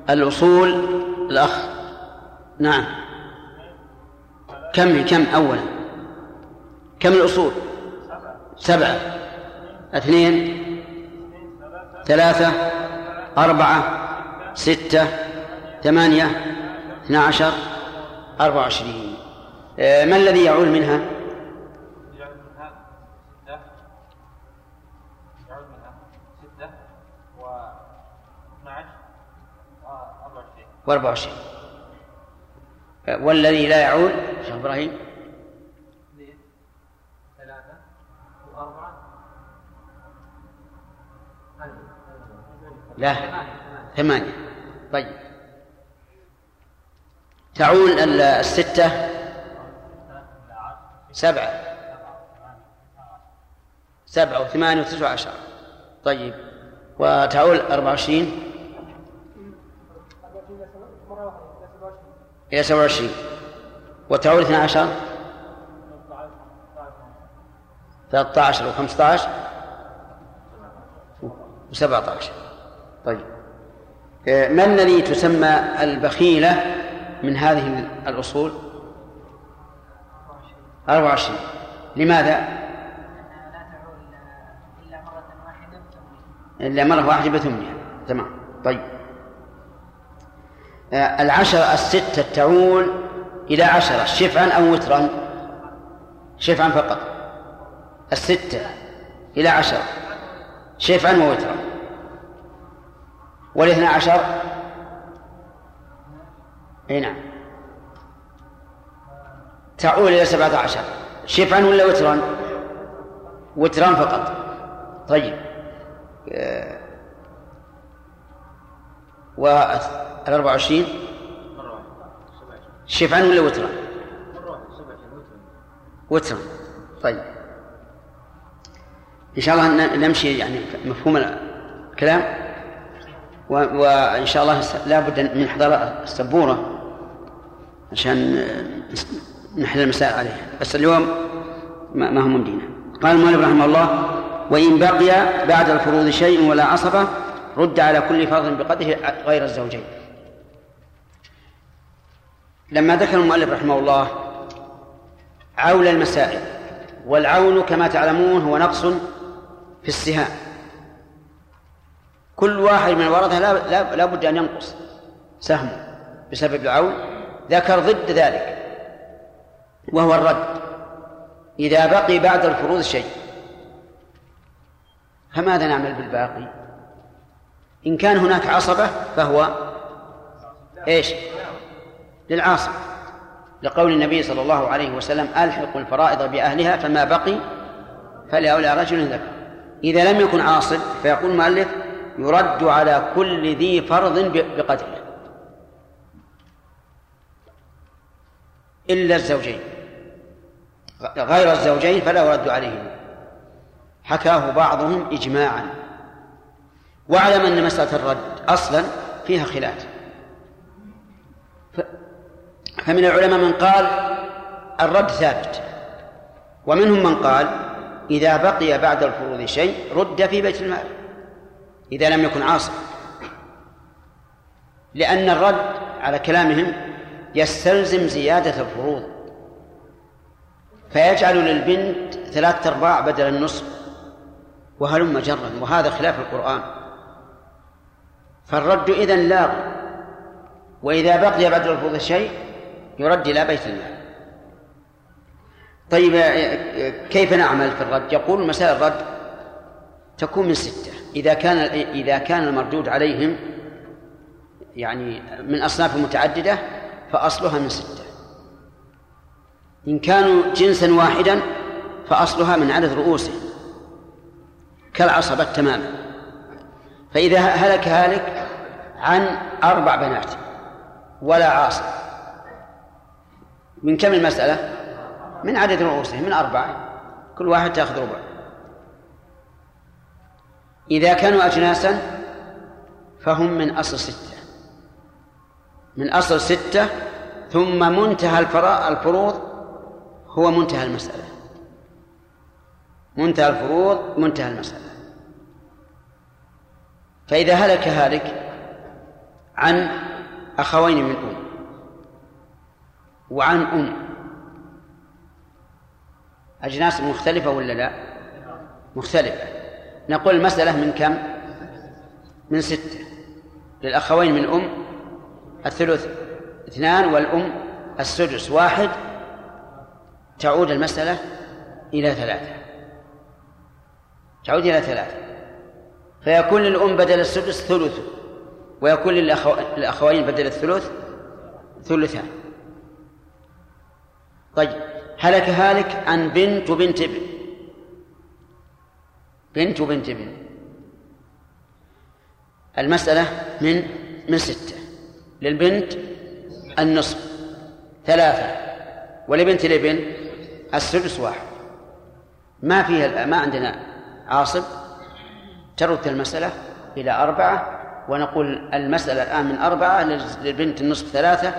الأصول الأخ. نعم. كم كم أولا؟ كم الأصول سبعة. اثنين. ثلاثة. أربعة. ستة. ثمانية. اثنا عشر. أربعة وعشرين. آه، ما الذي يعول منها يعود منها ستة يعود منها ستة و 12 و 24 وأربعة وعشرين. والذي لا يعول شيخ إبراهيم؟ اثنين ثلاثة وأربعة لا. ثمانية. طيب. تعول ال- الستة؟ سبعة. سبعة وثمانية وتسعة عشر. طيب. وتعول أربعة وعشرين؟ إلى سبعة وعشرين. وتعول اثنا عشر؟ ثلاثة عشر وخمسة عشر وسبعة عشر. طيب. آه، ما الذي تسمى البخيلة من هذه الأصول؟ أربعة وعشرين. لماذا؟ لا تعول إلا مرة واحدة بثمنها تمام. طيب. العشرة الستة تعول إلى عشرة شفعا أو وترا؟ شفعا فقط. الستة إلى عشرة شفعا ووترا. والاثنى عشر؟ أي نعم. تعول إلى سبعة عشر شفعا ولا وترا؟ وترا فقط. طيب. آه، والأربعة وعشرين؟ شفعا ولا وترا وترا طيب. إن شاء الله نمشي يعني مفهوم الكلام. وإن شاء الله س- لا بد من حضار السبورة عشان آه، نحل المسائل عليه بس اليوم ما هو ممدينا قال المؤلف رحمه الله وإن بقي بعد الفروض شيء ولا عصبة رد على كل فرض بقدره غير الزوجين. لما ذكر المؤلف رحمه الله عول المسائل والعون كما تعلمون هو نقص في السهام. كل واحد من الورثة لا, لا, لا بد أن ينقص سهمه بسبب العون. ذكر ضد ذلك وهو الرد. إذا بقي بعد الفروض شيء فماذا نعمل بالباقي؟ إن كان هناك عصبة فهو إيش؟ للعاصب لقول النبي صلى الله عليه وسلم ألحق الفرائض بأهلها فما بقي فلأولى رجل ذكر. إذا لم يكن عاصب فيقول المؤلف يرد على كل ذي فرض بقدره. إلا الزوجين. غير الزوجين فلا يرد عليهم حكاه بعضهم إجماعا. واعلم أن مسألة الرد أصلا فيها خلاف. فمن العلماء من قال الرد ثابت. ومنهم من قال إذا بقي بعد الفروض شيء رد في بيت المال إذا لم يكن عاصم لأن الرد على كلامهم يستلزم زيادة الفروض فيجعل للبنت ثلاثة أرباع بدل النصف وهلم جرا وهذا خلاف القرآن. فالرد إذن لاغ وإذا بقي بعد الفروض شيء يرد إلى بيت المال طيب كيف نعمل في الرد؟ يقول مسائل الرد تكون من ستة. إذا كان إذا كان المردود عليهم يعني من أصناف متعددة فأصلها من ستة. إن كانوا جنسا واحدا فأصلها من عدد رؤوسهم. كالعصبة تماما. فإذا هلك هالك عن أربع بنات ولا عاصب من كم المسألة؟ من عدد رؤوسهم من أربعة كل واحد تأخذ ربع. إذا كانوا أجناسا فهم من أصل ستة. من أصل ستة ثم منتهى الفروض هو منتهى المسألة. منتهى الفروض منتهى المسألة. فإذا هلك هالك عن أخوين من أم وعن أم. أجناس مختلفة ولا لا؟ مختلفة. نقول المسألة من كم؟ من ستة. للأخوين من أم الثلث اثنان والأم السدس واحد. تعود المسألة إلى ثلاثة. تعود إلى ثلاثة. فيكون للأم بدل السدس ثلث ويكون للأخوين بدل الثلث ثلثان. طيب. هلك هالك عن بنت وبنت ابن. بنت وبنت ابن. المسألة من من ستة. للبنت النصف. ثلاثة. ولبنت الابن السدس واحد. ما فيها ما عندنا عاصب. ترد المسألة إلى أربعة. ونقول المسألة الآن من أربعة للبنت النصف ثلاثة.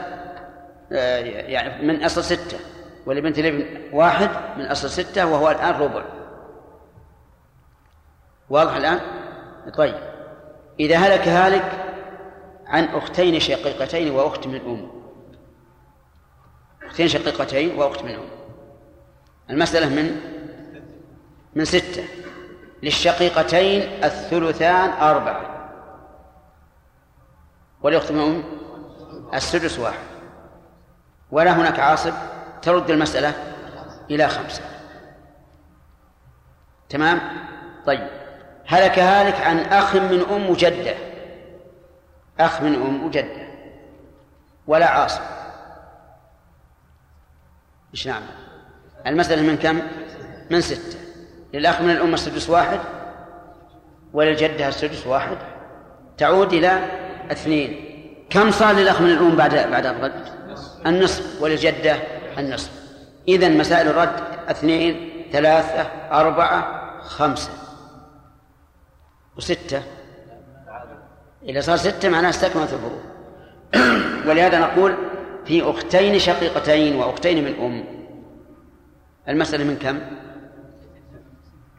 آه، يعني من أصل ستة. ولبنت الابن واحد من أصل ستة وهو الآن ربع. واضح الآن؟ طيب. إذا هلك هالك عن أختين شقيقتين وأخت من أم أختين شقيقتين وأخت من أم المسألة من؟ من ستة. للشقيقتين الثلثان أربعة ولأخت من أم السدس واحد. ولا هناك عاصب؟ ترد المسألة إلى خمسة. تمام؟ طيب. هلك هالك عن أخ من أم وجدة أخ من أم وجدة ولا عاصب إيش نعمل؟ المسألة من كم؟ من ستة. للأخ من الأم السدس واحد؟ وللجدة السدس واحد؟ تعود إلى اثنين. كم صار للأخ من الأم بعد بعد الرد؟ النصف. وللجدة النصف إذا مسائل الرد اثنين ثلاثة أربعة خمسة. وستة. إذا صار ستة معناه استكملت الفروض *clears throat* ولهذا نقول في أختين شقيقتين وأختين من أم. المسألة من كم؟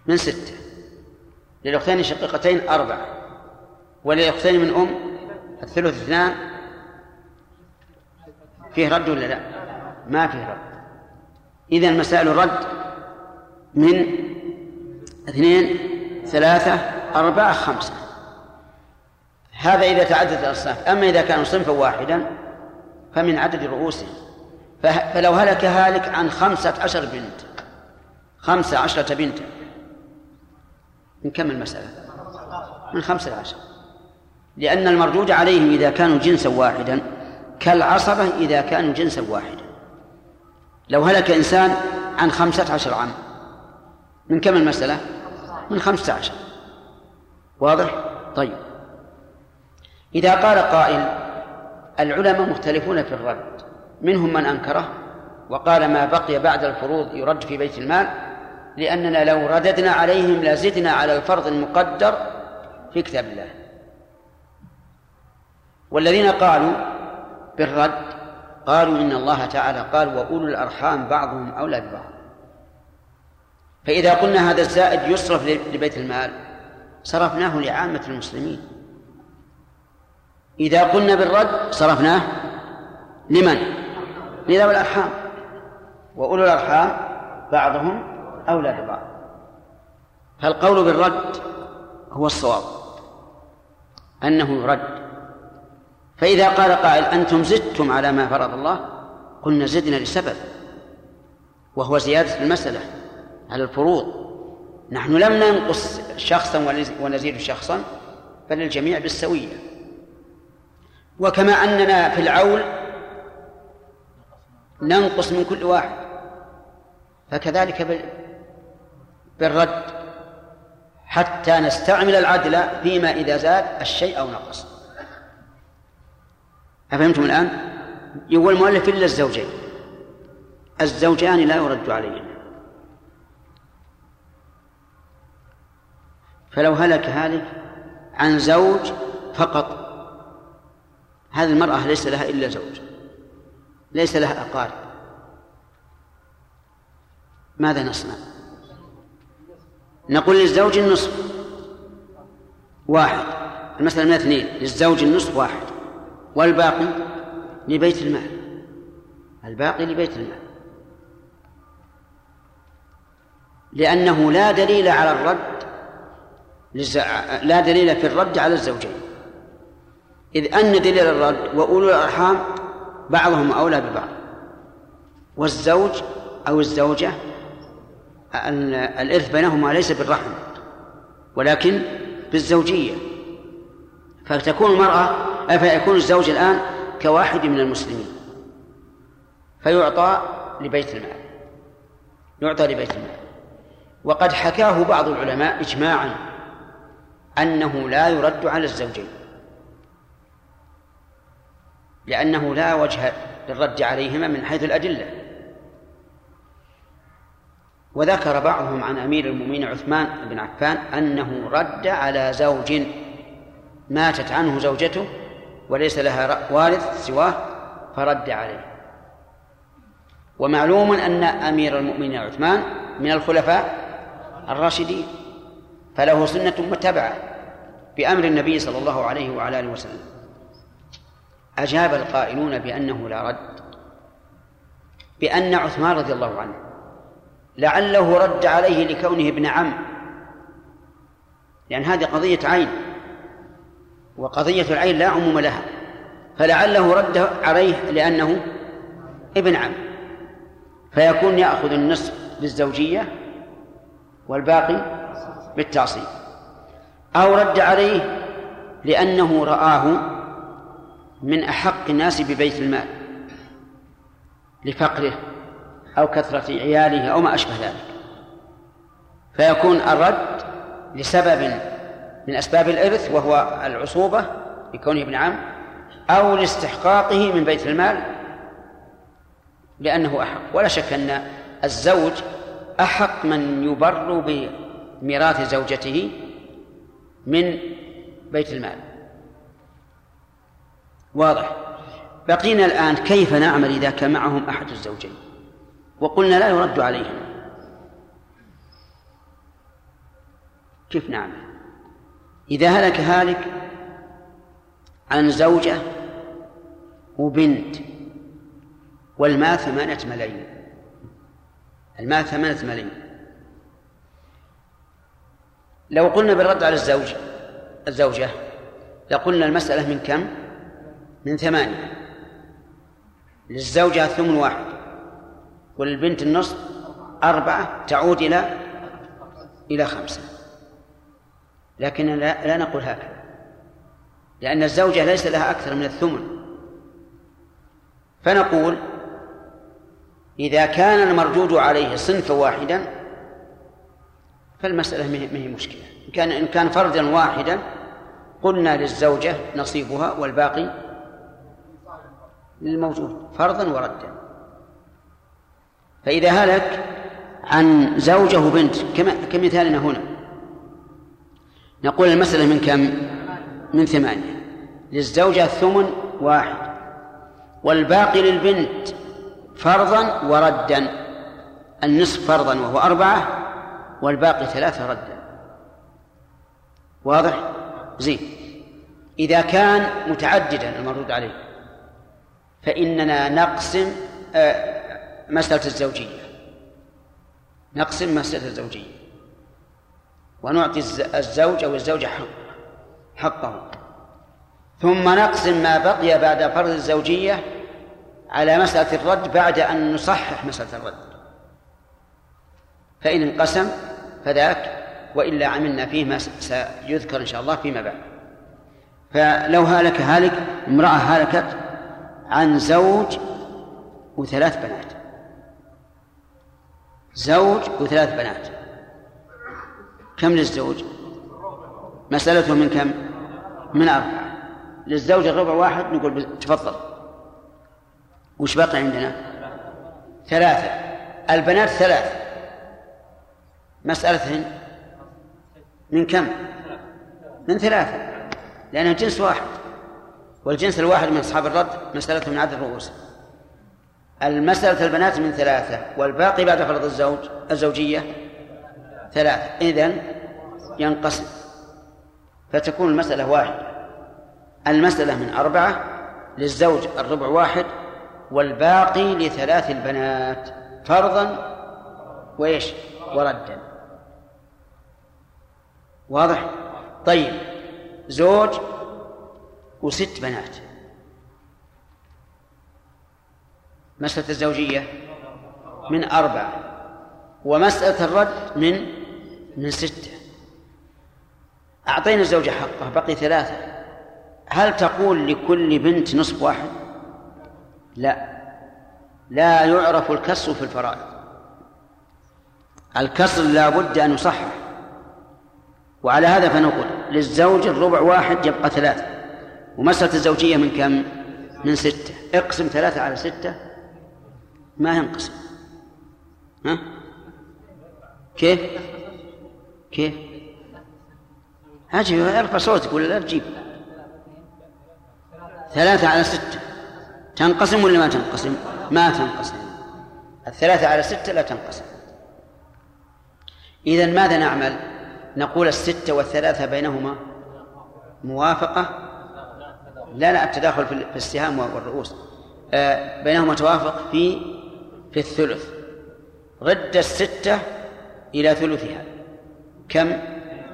من ستة. للأختين الشقيقتين أربعة. وللأختين من أم الثلث اثنان. فيه رد ولا لا؟ ما فيه رد. إذا المسائل الرد من اثنين ثلاثة أربعة خمسة. هذا إذا تعددت الأصناف. أما إذا كانوا صنفا واحدا فمن عدد رؤوسهم فلو هلك هالك عن خمسة عشر بنت. خمسة عشرة بنت. من كم المسألة؟ من خمسة عشر. لأن المردود عليهم إذا كانوا جنسا واحدا كالعصبة إذا كانوا جنسا واحدا. لو هلك إنسان عن خمسة عشر عام من كم المسألة؟ من خمسة عشر. واضح؟ طيب. إذا قال قائل العلماء مختلفون في الرد منهم من أنكره وقال ما بقي بعد الفروض يرد في بيت المال لأننا لو رددنا عليهم لزدنا على الفرض المقدر في كتاب الله. والذين قالوا بالرد قالوا إن الله تعالى قال وأولو الأرحام بعضهم أولى ببعض. فإذا قلنا هذا الزائد يصرف لبيت المال صرفناه لعامة المسلمين. إذا قلنا بالرد صرفناه لمن؟ لذوي الأرحام. وأولو الأرحام بعضهم أولى ببعض. فالقول بالرد هو الصواب. أنه يرد فإذا قال قائل أنتم زدتم على ما فرض الله؟ قلنا زدنا لسبب وهو زيادة المسألة على الفروض. نحن لم ننقص شخصا ونزيد شخصا بل الجميع بالسوية. وكما أننا في العول ننقص من كل واحد فكذلك بالرد حتى نستعمل العدل فيما إذا زاد الشيء أو نقص. أفهمتم الآن؟ يقول المؤلف إلا الزوجين. الزوجان لا يرد عليهما فلو هلك هالك عن زوج فقط هذه المرأة ليس لها إلا زوج ليس لها أقارب. ماذا نصنع؟ نقول للزوج النصف واحد المسألة من اثنين للزوج النصف واحد. والباقي لبيت المال. الباقي لبيت المال. لأنه لا دليل على الرد لا دليل في الرد على الزوجين. إذ أن دليل الرد وأولو الأرحام بعضهم أولى ببعض. والزوج أو الزوجة الإرث بينهما ليس بالرحم ولكن بالزوجية. فتكون المرأة فيكون الزوج الآن كواحد من المسلمين؟ فيعطى لبيت المال. يعطى لبيت المال. وقد حكاه بعض العلماء إجماعا أنه لا يرد على الزوجين. لأنه لا وجه للرد عليهما من حيث الأدلة. وذكر بعضهم عن أمير المؤمنين عثمان بن عفان أنه رد على زوج ماتت عنه زوجته وليس لها وارث سواه فرد عليه. ومعلوم أن أمير المؤمنين عثمان من الخلفاء الراشدين فله سنة متبعة بأمر النبي صلى الله عليه وعلى آله وسلم. أجاب القائلون بأنه لا رد بأن عثمان رضي الله عنه لعله رد عليه لكونه ابن عم لأن هذه قضية عين. وقضية العين لا عموم لها فلعله رد عليه لأنه ابن عم فيكون يأخذ النصف بالزوجية والباقي بالتعصيب أو رد عليه لأنه رآه من أحق الناس ببيت المال لفقره أو كثرة عياله أو ما أشبه ذلك فيكون الرد لسبب من أسباب الإرث وهو العصوبة بكونه ابن عم أو لاستحقاقه من بيت المال لأنه أحق. ولا شك أن الزوج أحق من يبر بميراث زوجته من بيت المال. واضح. بقينا الآن كيف نعمل إذا كان معهم أحد الزوجين؟ وقلنا لا يرد عليهم. كيف نعمل؟ إذا هلك هالك عن زوجة وبنت والمال ثمانية ملايين. المال ثمانية ملايين. لو قلنا بالرد على الزوج الزوجة لقلنا المسألة من كم؟ من ثمانية. للزوجة ثمن واحد وللبنت النصف أربعة تعود إلى إلى خمسة. لكن لا, لا نقول هكذا. لأن الزوجة ليس لها أكثر من الثمن. فنقول إذا كان المردود عليه صنفا واحدا فالمسألة ما هي مشكلة. إن كان إن كان فردا واحدا قلنا للزوجة نصيبها والباقي للموجود فرضا وردا. فإذا هلك عن زوجة وبنت كما كمثالنا هنا نقول المسألة من كم؟ من ثمانية. للزوجة ثمن واحد. والباقي للبنت فرضا وردا. النصف فرضا وهو أربعة والباقي ثلاثة ردا. واضح؟ زين. إذا كان متعددا المردود عليه فإننا نقسم آه، مسألة الزوجية. نقسم مسألة الزوجية. ونعطي الزوج أو الزوجة حق حقه. ثم نقسم ما بقي بعد فرض الزوجية على مسألة الرد بعد أن نصحح مسألة الرد. فإن انقسم فذاك وإلا عملنا فيه ما سيذكر إن شاء الله فيما بعد. فلو هلك هالك امرأة هلكت عن زوج وثلاث بنات. زوج وثلاث بنات. كم للزوج؟ مسألته من كم؟ من أربعة. للزوج الربع واحد نقول تفضل. وش بقي عندنا؟ ثلاثة. البنات ثلاث مسألتهن من كم؟ من ثلاثة. لأنها جنس واحد. والجنس الواحد من أصحاب الرد مسألته من عدد الرؤوس. المسألة البنات من ثلاثة والباقي بعد فرض الزوج الزوجية. ثلاثة إذن ينقسم. فتكون المسألة واحدة. المسألة من أربعة للزوج الربع واحد والباقي لثلاث البنات. فرضا وإيش؟ وردا. واضح؟ طيب. زوج وست بنات. مسألة الزوجية من أربعة. ومسألة الرد من من ستة أعطينا الزوجة حقه بقي ثلاثة. هل تقول لكل بنت نصف واحد؟ لا. لا يعرف الكسر في الفرائض. الكسر لا بد أن يصحح. وعلى هذا فنقول للزوج الربع واحد يبقى ثلاثة. ومسألة الزوجية من كم؟ من ستة. اقسم ثلاثة على ستة. ما ينقسم. ها؟ كيف؟ كيف؟ أجي ارفع صوتك ولا لا؟ تجيب ثلاثة على ستة. تنقسم ولا ما تنقسم؟ ما تنقسم. الثلاثة على ستة لا تنقسم. إذا ماذا نعمل؟ نقول الستة والثلاثة بينهما موافقة؟ لا لا التداخل في السهام والرؤوس. آه، بينهما توافق في في الثلث. رد الستة إلى ثلثها. كم؟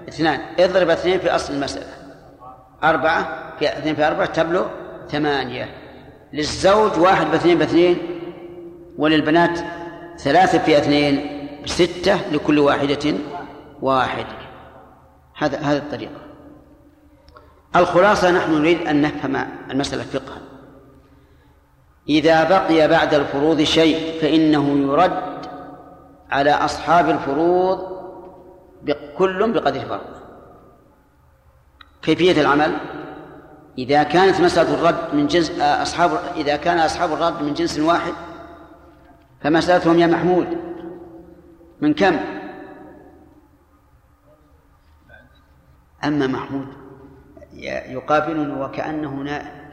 اثنان. اضرب اثنين في أصل المسألة. أربعة في اثنين في أربعة تبلغ ثمانية. للزوج واحد باثنين باثنين وللبنات ثلاثة في اثنين ستة لكل واحدة واحد. هذا هذه الطريقة. الخلاصة نحن نريد أن نفهم المسألة فقها. إذا بقي بعد الفروض شيء فإنه يرد على أصحاب الفروض كل بقدر فرض. كيفية العمل؟ إذا كانت مسألة الرد من جنس أصحاب إذا كان أصحاب الرد من جنس واحد فمسألتهم يا محمود. من كم؟ أما محمود يقابلني وكأنه نائم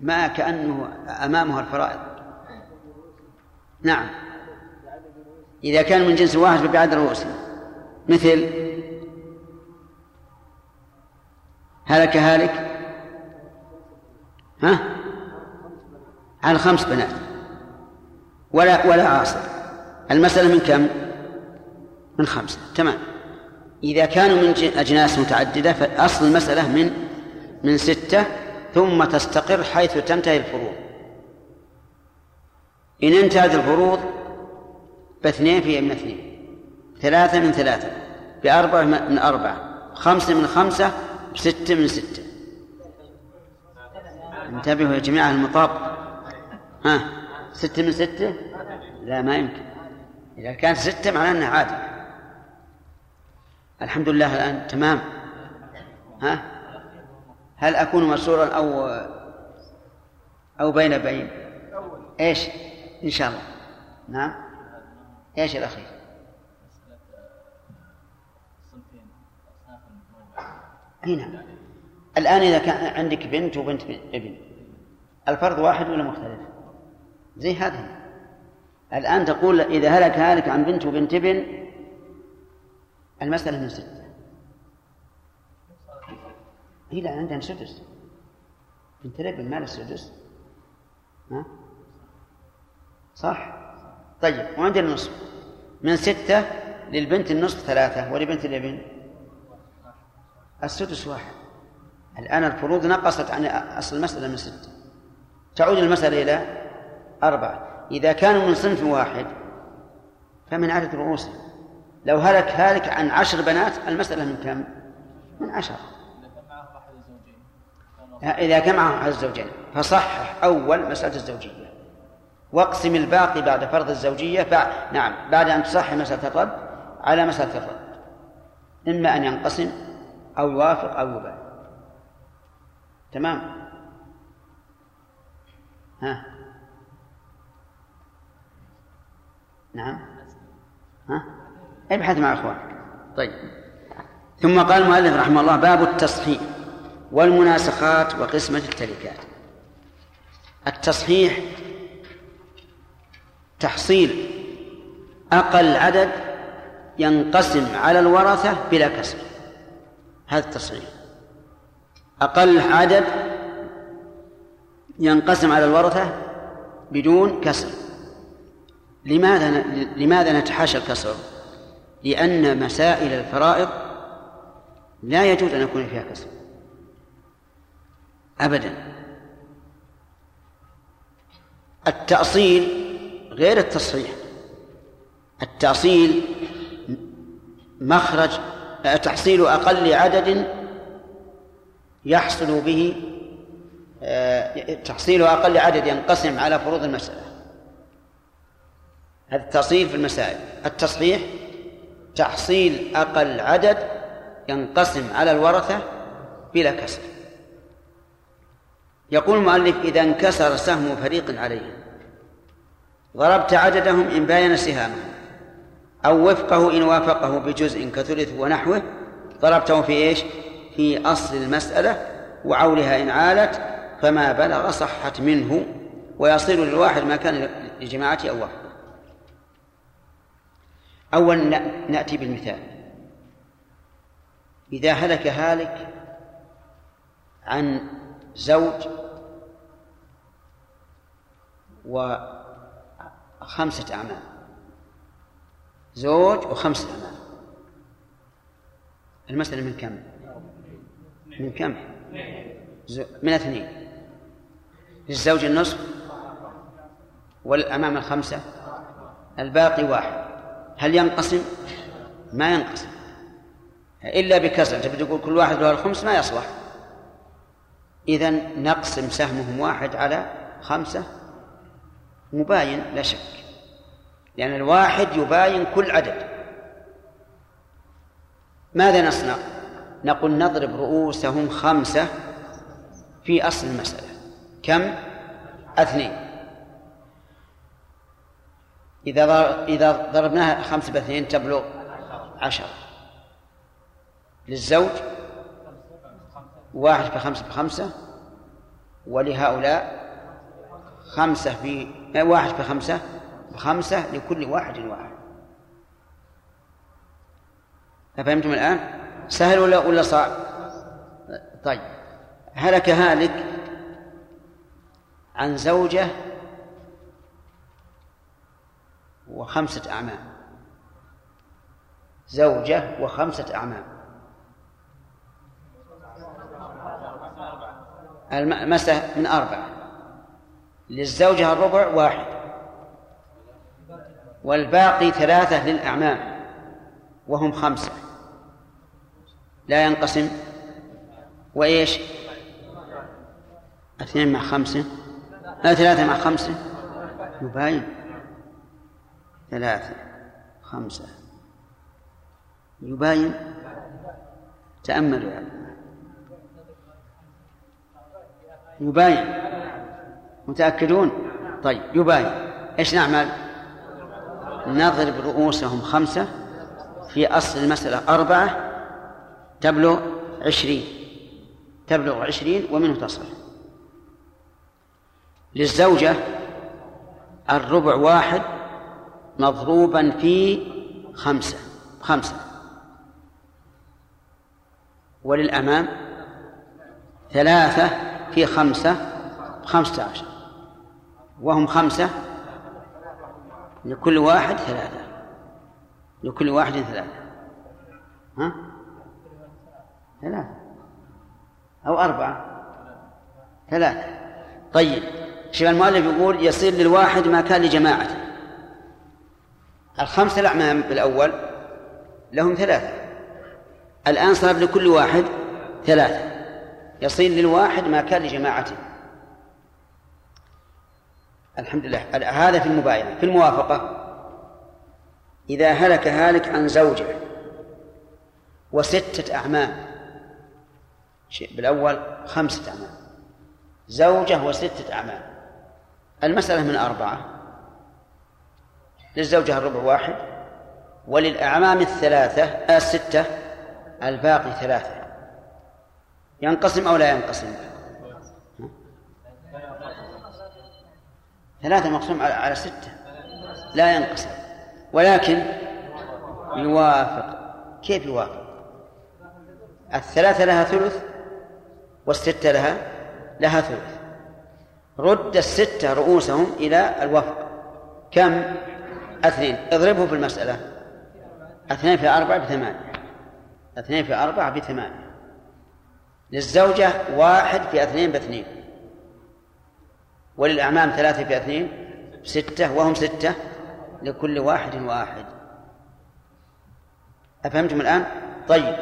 ما كأنه أمامها الفرائض. نعم. إذا كان من جنس واحد فبعدد رؤوسهم مثل هلك هالك؟ ها؟ على خمس بنات. ولا ولا عاصر. المسألة من كم؟ من خمسة. تمام. إذا كانوا من أجناس متعددة فأصل المسألة من من ستة ثم تستقر حيث تنتهي الفروض. إن انتهت الفروض باثنين في من اثنين. ثلاثة من ثلاثة بأربعة من أربعة خمسة من خمسة ستة من ستة. انتبهوا يا جماعة المطاب ها ستة من ستة؟ لا ما يمكن. إذا كانت ستة معناه أنها عادي الحمد لله الآن تمام. ها؟ هل أكون مسرورا أو أو بين بين؟ إيش؟ إن شاء الله. نعم. إيش الأخير؟ هنا. الآن إذا كان عندك بنت وبنت ابن الفرض واحد ولا مختلف؟ زي هذه. الآن تقول إذا هلك هالك عن بنت وبنت ابن المسألة من ستة. هي لا عندنا سدس. بنت الابن ما السدس. ها؟ صح؟ طيب وعندنا النصف من ستة للبنت النصف ثلاثة ولبنت الابن؟ السدس واحد. الآن الفروض نقصت عن أصل المسألة من ستة تعود المسألة إلى أربعة. إذا كانوا من صنف واحد فمن عدد رؤوسهم لو هلك هالك عن عشر بنات المسألة من كم؟ من عشرة إذا كان معه أحد الزوجين فصحح أول مسألة الزوجية. واقسم الباقي بعد فرض الزوجية ف... نعم بعد أن تصحح مسألة الرد على مسألة الرد. إما أن ينقسم أو يوافق أو يباين تمام؟ ها؟ نعم؟ ها؟ ابحث مع أخوانك. طيب. ثم قال المؤلف رحمه الله باب التصحيح والمناسخات وقسمة التركات. التصحيح تحصيل أقل عدد ينقسم على الورثة بلا كسر هذا التصحيح. أقل عدد ينقسم على الورثة بدون كسر. لماذا لماذا نتحاشى الكسر؟ لأن مسائل الفرائض لا يجوز أن يكون فيها كسر. أبدا. التأصيل غير التصحيح. التأصيل مخرج تحصيل أقل عدد يحصل به آه، تحصيل أقل عدد ينقسم على فروض المسألة. هذا التأصيل في المسائل. التصحيح تحصيل أقل عدد ينقسم على الورثة بلا كسر. يقول المؤلف إذا انكسر سهم فريق عليهم ضربت عددهم إن باين سهامهم. أو وفقه إن وافقه بجزء كثلث ونحوه ضربته في إيش؟ في أصل المسألة وعولها إن عالت فما بلغ صحت منه ويصير للواحد ما كان لجماعته أو وحده أولا نأتي بالمثال. إذا هلك هالك عن زوج وخمسة أعمال زوج وخمسة. أعمال المسألة من كم؟ من كم؟ من اثنين. للزوج النصف والأمام الخمسة الباقي واحد. هل ينقسم؟ ما ينقسم. إلا بكسر. تبي تقول كل واحد له الخمس ما يصلح. إذا نقسم سهمهم واحد على خمسة مباين لا شك. لأن الواحد يباين كل عدد ماذا نصنع؟ نقول نضرب رؤوسهم خمسة في أصل المسألة كم؟ اثنين إذا إذا ضربناها خمسة باثنين تبلغ عشرة للزوج واحد بخمسة بخمسة ولهؤلاء خمسة في واحد في خمسة خمسة لكل واحد واحد. أفهمتم الآن؟ سهل ولا ولا صعب؟ طيب. هلك هالك عن زوجة وخمسة أعمام. زوجة وخمسة أعمام. المسألة من أربعة. للزوجة الربع واحد. والباقي ثلاثة للأعمام وهم خمسة. لا ينقسم. وإيش؟ اثنين مع خمسة. لا ثلاثة مع خمسة. يباين. ثلاثة خمسة. يباين. تأملوا يعني يباين. متأكدون؟ طيب يباين. إيش نعمل؟ نضرب رؤوسهم خمسة في أصل المسألة أربعة تبلغ عشرين تبلغ عشرين ومنه تصل. للزوجة الربع واحد مضروبا في خمسة خمسة. وللأمام ثلاثة في خمسة خمسة عشر. وهم خمسة لكل واحد ثلاثة. لكل واحد ثلاثة. ها؟ ثلاثة. أو أربعة. ثلاثة. طيب. شوف المؤلف يقول يصير للواحد ما كان لجماعته. الخمسة الأعمام بالأول لهم ثلاثة. الآن صار لكل واحد ثلاثة. يصير للواحد ما كان لجماعته. الحمد لله. هذا في المباينة في الموافقة. إذا هلك هالك عن زوجه وستة أعمام بالأول خمسة أعمام. زوجة وستة أعمام. المسألة من أربعة للزوجة الربع واحد وللأعمام الثلاثة آه، الستة الباقي ثلاثة. ينقسم أو لا ينقسم؟ ثلاثة مقسوم على ستة. لا ينقسم. ولكن يوافق. كيف يوافق؟ الثلاثة لها ثلث والستة لها لها ثلث. رد الستة رؤوسهم إلى الوفق كم؟ اثنين. اضربه في المسألة. اثنين في أربعة بثمانية. اثنين في أربعة بثمانية. للزوجة واحد في اثنين باثنين. وللأعمام ثلاثة في اثنين؟ ستة وهم ستة؟ لكل واحد واحد. أفهمتم الآن؟ طيب.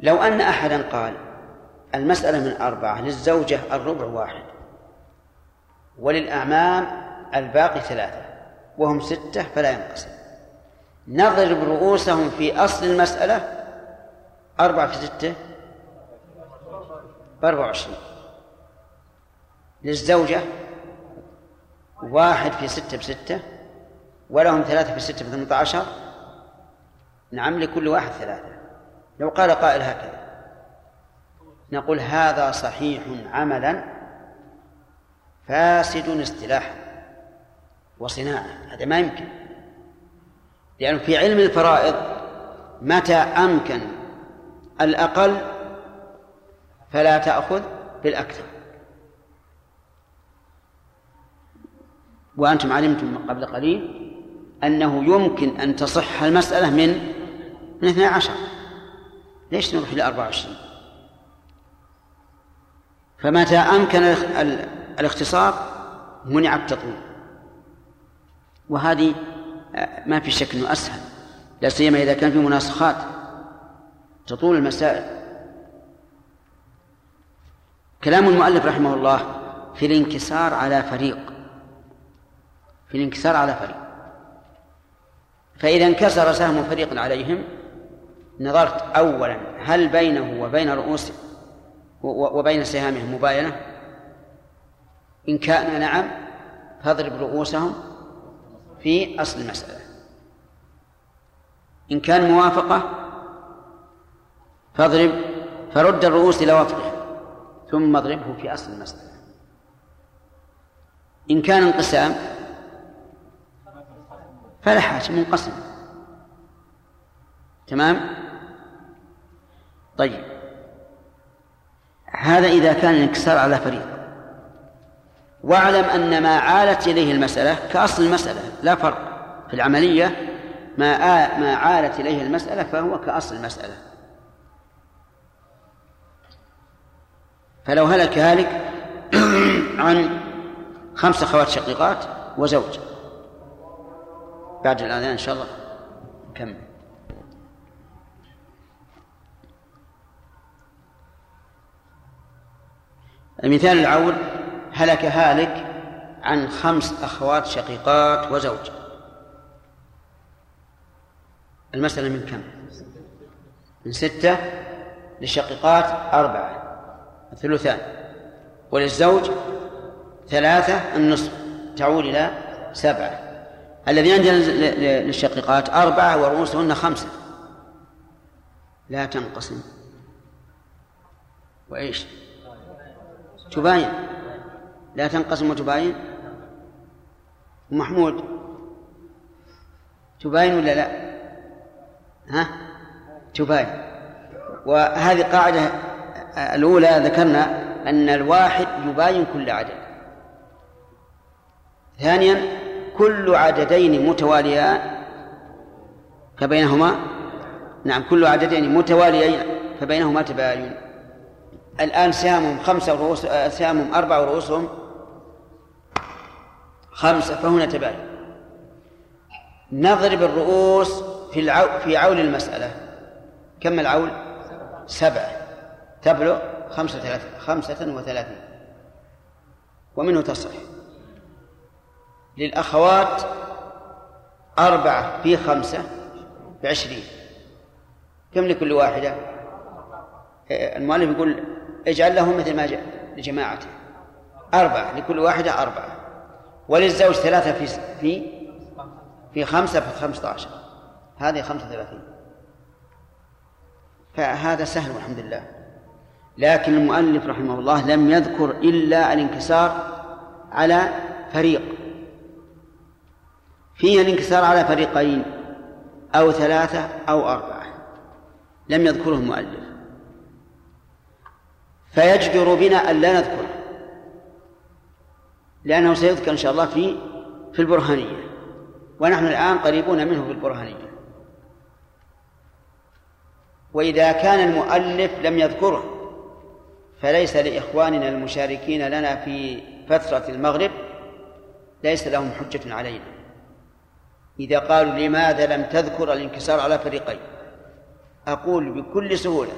لو أن أحدا قال المسألة من أربعة للزوجة الربع واحد وللأعمام الباقي ثلاثة وهم ستة فلا ينقسم. نضرب رؤوسهم في أصل المسألة أربعة في ستة؟ بأربعة وعشرين. للزوجة واحد في ستة بستة ولهم ثلاثة في ستة بثمانية عشر نعم لكل واحد ثلاثة. لو قال قائل هكذا. نقول هذا صحيح عملا فاسد اصطلاحا وصناعة. هذا ما يمكن. لأنه في علم الفرائض متى أمكن الأقل فلا تأخذ بالأكثر. وأنتم علمتم قبل قليل أنه يمكن أن تصح المسألة من من 12 ليش نروح إلى 24 فمتى أمكن الاختصار منع التطويل. وهذه آه، ما في شك أنه أسهل. لا سيما إذا كان في مناسخات تطول المسائل. كلام المؤلف رحمه الله في الانكسار على فريق. في الانكسار على فريق. فإذا انكسر سهم فريق عليهم نظرت أولا هل بينه وبين رؤوس وبين سهامهم مباينة؟ إن كان نعم فاضرب رؤوسهم في أصل المسألة. إن كان موافقة فاضرب فرد الرؤوس إلى وفقها ثم اضربه في أصل المسألة. إن كان انقسام فلا حاجة منقسم. تمام؟ طيب. هذا إذا كان الانكسار على فريق. واعلم أن ما عالت إليه المسألة كأصل المسألة لا فرق. في العملية ما ما عالت إليه المسألة فهو كأصل المسألة. فلو هلك هالك *coughs* عن خمس أخوات شقيقات وزوج. بعد الأذان إن شاء الله. نكمل المثال الأول هلك هالك عن خمس أخوات شقيقات وزوج. المسألة من كم؟ من ستة للشقيقات أربعة الثلثان وللزوج ثلاثة النصف تعود إلى سبعة. الذي عندنا للشقيقات أربعة ورؤوسهن خمسة. لا تنقسم. وإيش؟ تباين. لا تنقسم وتباين؟ محمود. تباين ولا لا؟ ها؟ تباين. وهذه قاعدة الأولى ذكرنا أن الواحد يباين كل عدد. ثانيا كل عددين متواليان فبينهما نعم كل عددين متواليين فبينهما تباين. الآن سهامهم خمسة ورؤوس سهامهم أربعة ورؤوسهم خمسة فهنا تباين. نضرب الرؤوس في العو في عول المسألة. كم العول؟ سبعة. تبلغ خمسة ثلاثة خمسة وثلاثين. ومنه تصح. للأخوات أربعة في خمسة بعشرين. كم لكل واحدة؟ المؤلف يقول اجعل له مثل ما لجماعته. أربعة لكل واحدة أربعة. وللزوج ثلاثة في في في خمسة في خمسة عشر هذه خمسة ثلاثين فهذا سهل والحمد لله لكن المؤلف رحمه الله لم يذكر إلا الانكسار على فريق. فيه الانكسار على فريقين أو ثلاثة أو أربعة. لم يذكره المؤلف. فيجدر بنا أن لا نذكره لأنه سيذكر إن شاء الله في في البرهانية. ونحن الآن قريبون منه في البرهانية. وإذا كان المؤلف لم يذكره فليس لإخواننا المشاركين لنا في فترة المغرب ليس لهم حجة علينا. إذا قالوا لماذا لم تذكر الانكسار على فريقين؟ أقول بكل سهولة.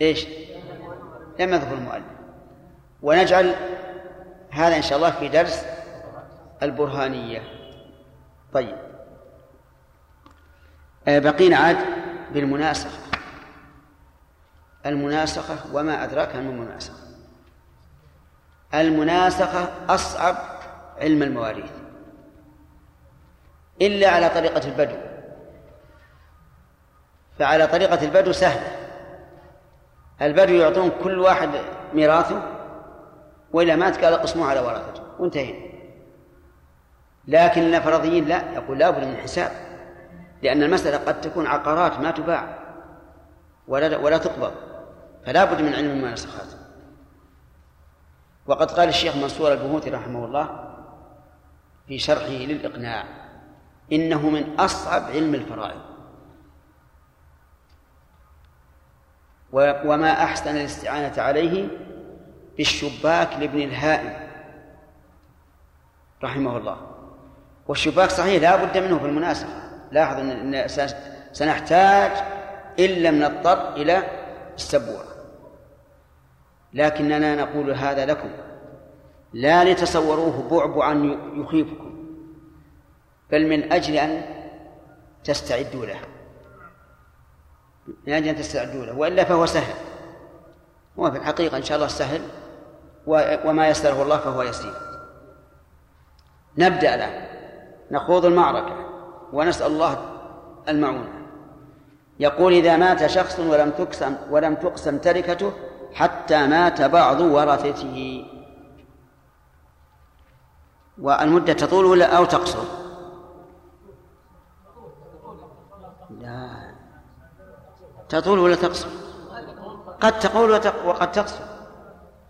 إيش؟ لم يذكر المؤلف. ونجعل هذا إن شاء الله في درس البرهانية. طيب. آه، بقينا عاد بالمناسخة. المناسخة وما أدراك ما المناسخة. المناسخة أصعب علم المواريث. إلا على طريقة البدو. فعلى طريقة البدو سهلة. البدو يعطون كل واحد ميراثه وإذا مات قال قسموه على ورثته وانتهينا. لكن النفرضيين لا يقول لابد من حساب. لأن المسألة قد تكون عقارات ما تباع ولا ولا تقبض. فلا بد من علم المناسخات. وقد قال الشيخ منصور البهوتي رحمه الله في شرحه للإقناع إنه من أصعب علم الفرائض. وما أحسن الاستعانة عليه بالشباك لابن الهائم رحمه الله. والشباك صحيح لا بد منه في المناسخة. لاحظ أن سنحتاج إن لم نضطر إلى السبورة. لكننا نقول هذا لكم. لا لتصوروه بعبعا يخيفكم. بل من أجل أن تستعدوا له من أجل أن تستعدوا له وإلا فهو سهل. هو في الحقيقة إن شاء الله سهل. وما يسره الله فهو يسير. نبدأ الآن. نخوض المعركة. ونسأل الله المعونة. يقول إذا مات شخص ولم تقسم ولم تقسم تركته حتى مات بعض ورثته. والمدة تطول ولا أو تقصر لا تطول ولا تقصر؟ قد تقول وقد تقصر.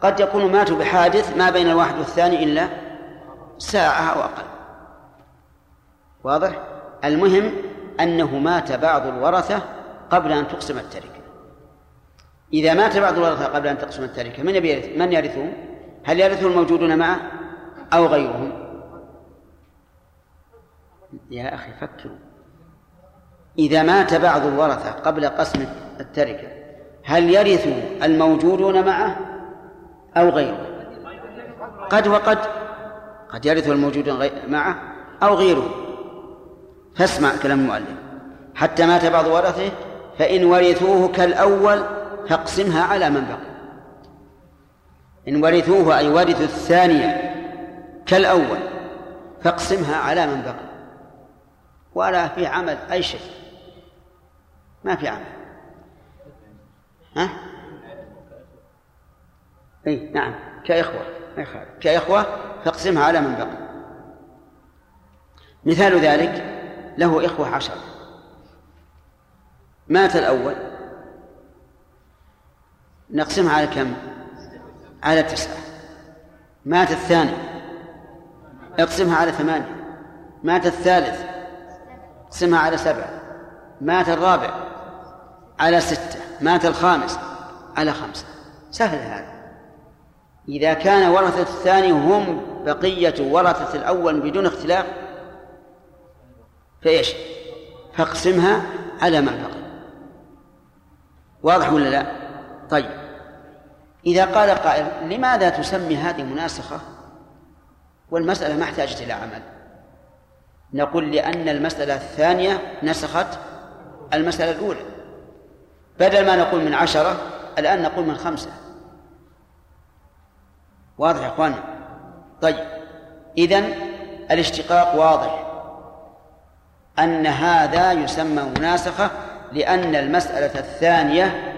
قد يكون ماتوا بحادث ما بين الواحد والثاني إلا ساعة أو أقل. واضح؟ المهم أنه مات بعض الورثة قبل أن تقسم التركة. إذا مات بعض الورثة قبل أن تقسم التركة من يرث من يرثهم؟ هل يرثه الموجودون معه أو غيرهم؟ يا أخي فكروا. إذا مات بعض الورثة قبل قسم التركة هل يرث الموجودون معه أو غيره؟ قد وقد قد يرث الموجودون معه أو غيره. فاسمع كلام المؤلف. حتى مات بعض ورثه فإن ورثوه كالأول فاقسمها على من بقي. إن ورثوه أي ورثوا الثانية كالأول فاقسمها على من بقي. ولا في عمل أي شيء. ما في عمل. ها؟ اي نعم. كإخوة. كإخوة فاقسمها على من بقي. مثال ذلك له إخوة عشرة مات الأول. نقسمها على كم؟ على تسعة. مات الثاني. اقسمها على ثمانية. مات الثالث. اقسمها على سبعة. مات الرابع. على ستة. مات الخامس. على خمسة. سهل هذا. إذا كان ورثة الثاني هم بقية ورثة الأول بدون اختلاف فإيش؟ فاقسمها على ما بقي. واضح ولا لا؟ طيب. إذا قال قائل لماذا تسمي هذه مناسخة؟ والمسألة ما احتاجت إلى عمل. نقول لأن المسألة الثانية نسخت المسألة الأولى. بدل ما نقول من عشرة الآن نقول من خمسة. واضح يا اخوان طيب. اذا الاشتقاق واضح. أن هذا يسمى مناسخة لأن المسألة الثانية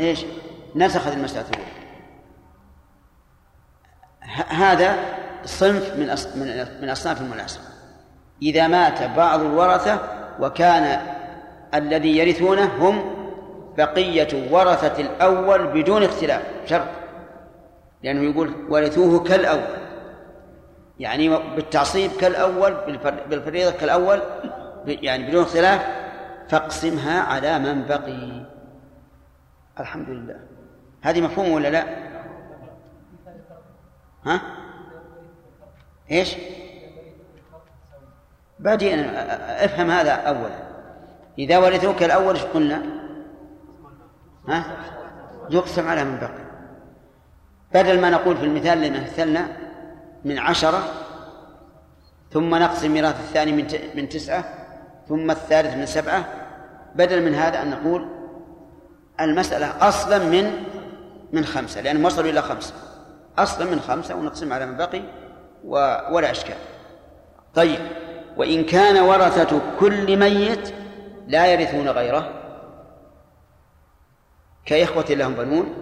إيش؟ نسخت المسألة الأولى. هذا صنف من من أصناف المناسخة. إذا مات بعض الورثة وكان الذي يرثونه هم بقية ورثة الأول بدون اختلاف شرط. لأنه يقول ورثوه كالأول. يعني بالتعصيب كالأول بالفريضة كالأول يعني بدون اختلاف فاقسمها على من بقي. الحمد لله. هذه مفهوم ولا لا؟ ها؟ إيش؟ بعدين أفهم هذا اولا. إذا ورثوك الأول إيش قلنا؟ ها؟ يقسم على من بقي. بدل ما نقول في المثال اللي مثلنا من عشرة ثم نقسم ميراث الثاني من من تسعة ثم الثالث من سبعة بدل من هذا أن نقول المسألة أصلا من من خمسة لأنهم وصلوا إلى خمسة. أصلا من خمسة ونقسم على من بقي ولا إشكال. طيب وإن كان ورثة كل ميت لا يرثون غيره كإخوة لهم بنون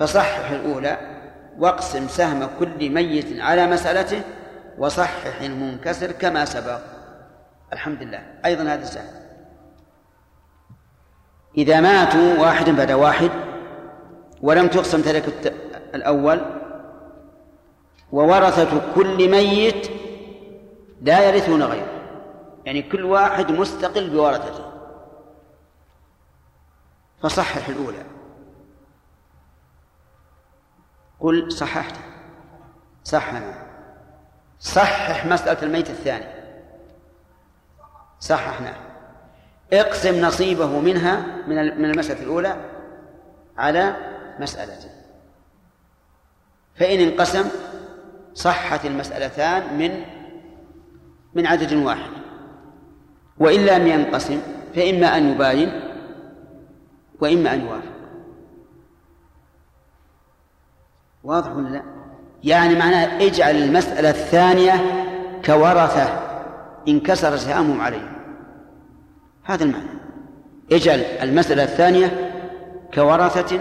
فصحح الأولى واقسم سهم كل ميت على مسألته وصحح المنكسر كما سبق. الحمد لله. أيضا هذا سهل إذا ماتوا واحد بعد واحد ولم تقسم تركة الأول وورثة كل ميت لا يرثون غيره. يعني كل واحد مستقل بورثته. فصحح الأولى. قل صححت. صحنا صحح مسألة الميت الثاني. صححنا. اقسم نصيبه منها من من المسألة الأولى على مسألته فإن انقسم صحت المسألتان من من عدد واحد. وإن لم ينقسم فإما أن يباين وإما أن يوافق. واضح ولا لا؟ يعني معناه اجعل المسألة الثانية كورثة انكسر سهامهم عليه هذا المعنى. اجعل المسألة الثانية كورثة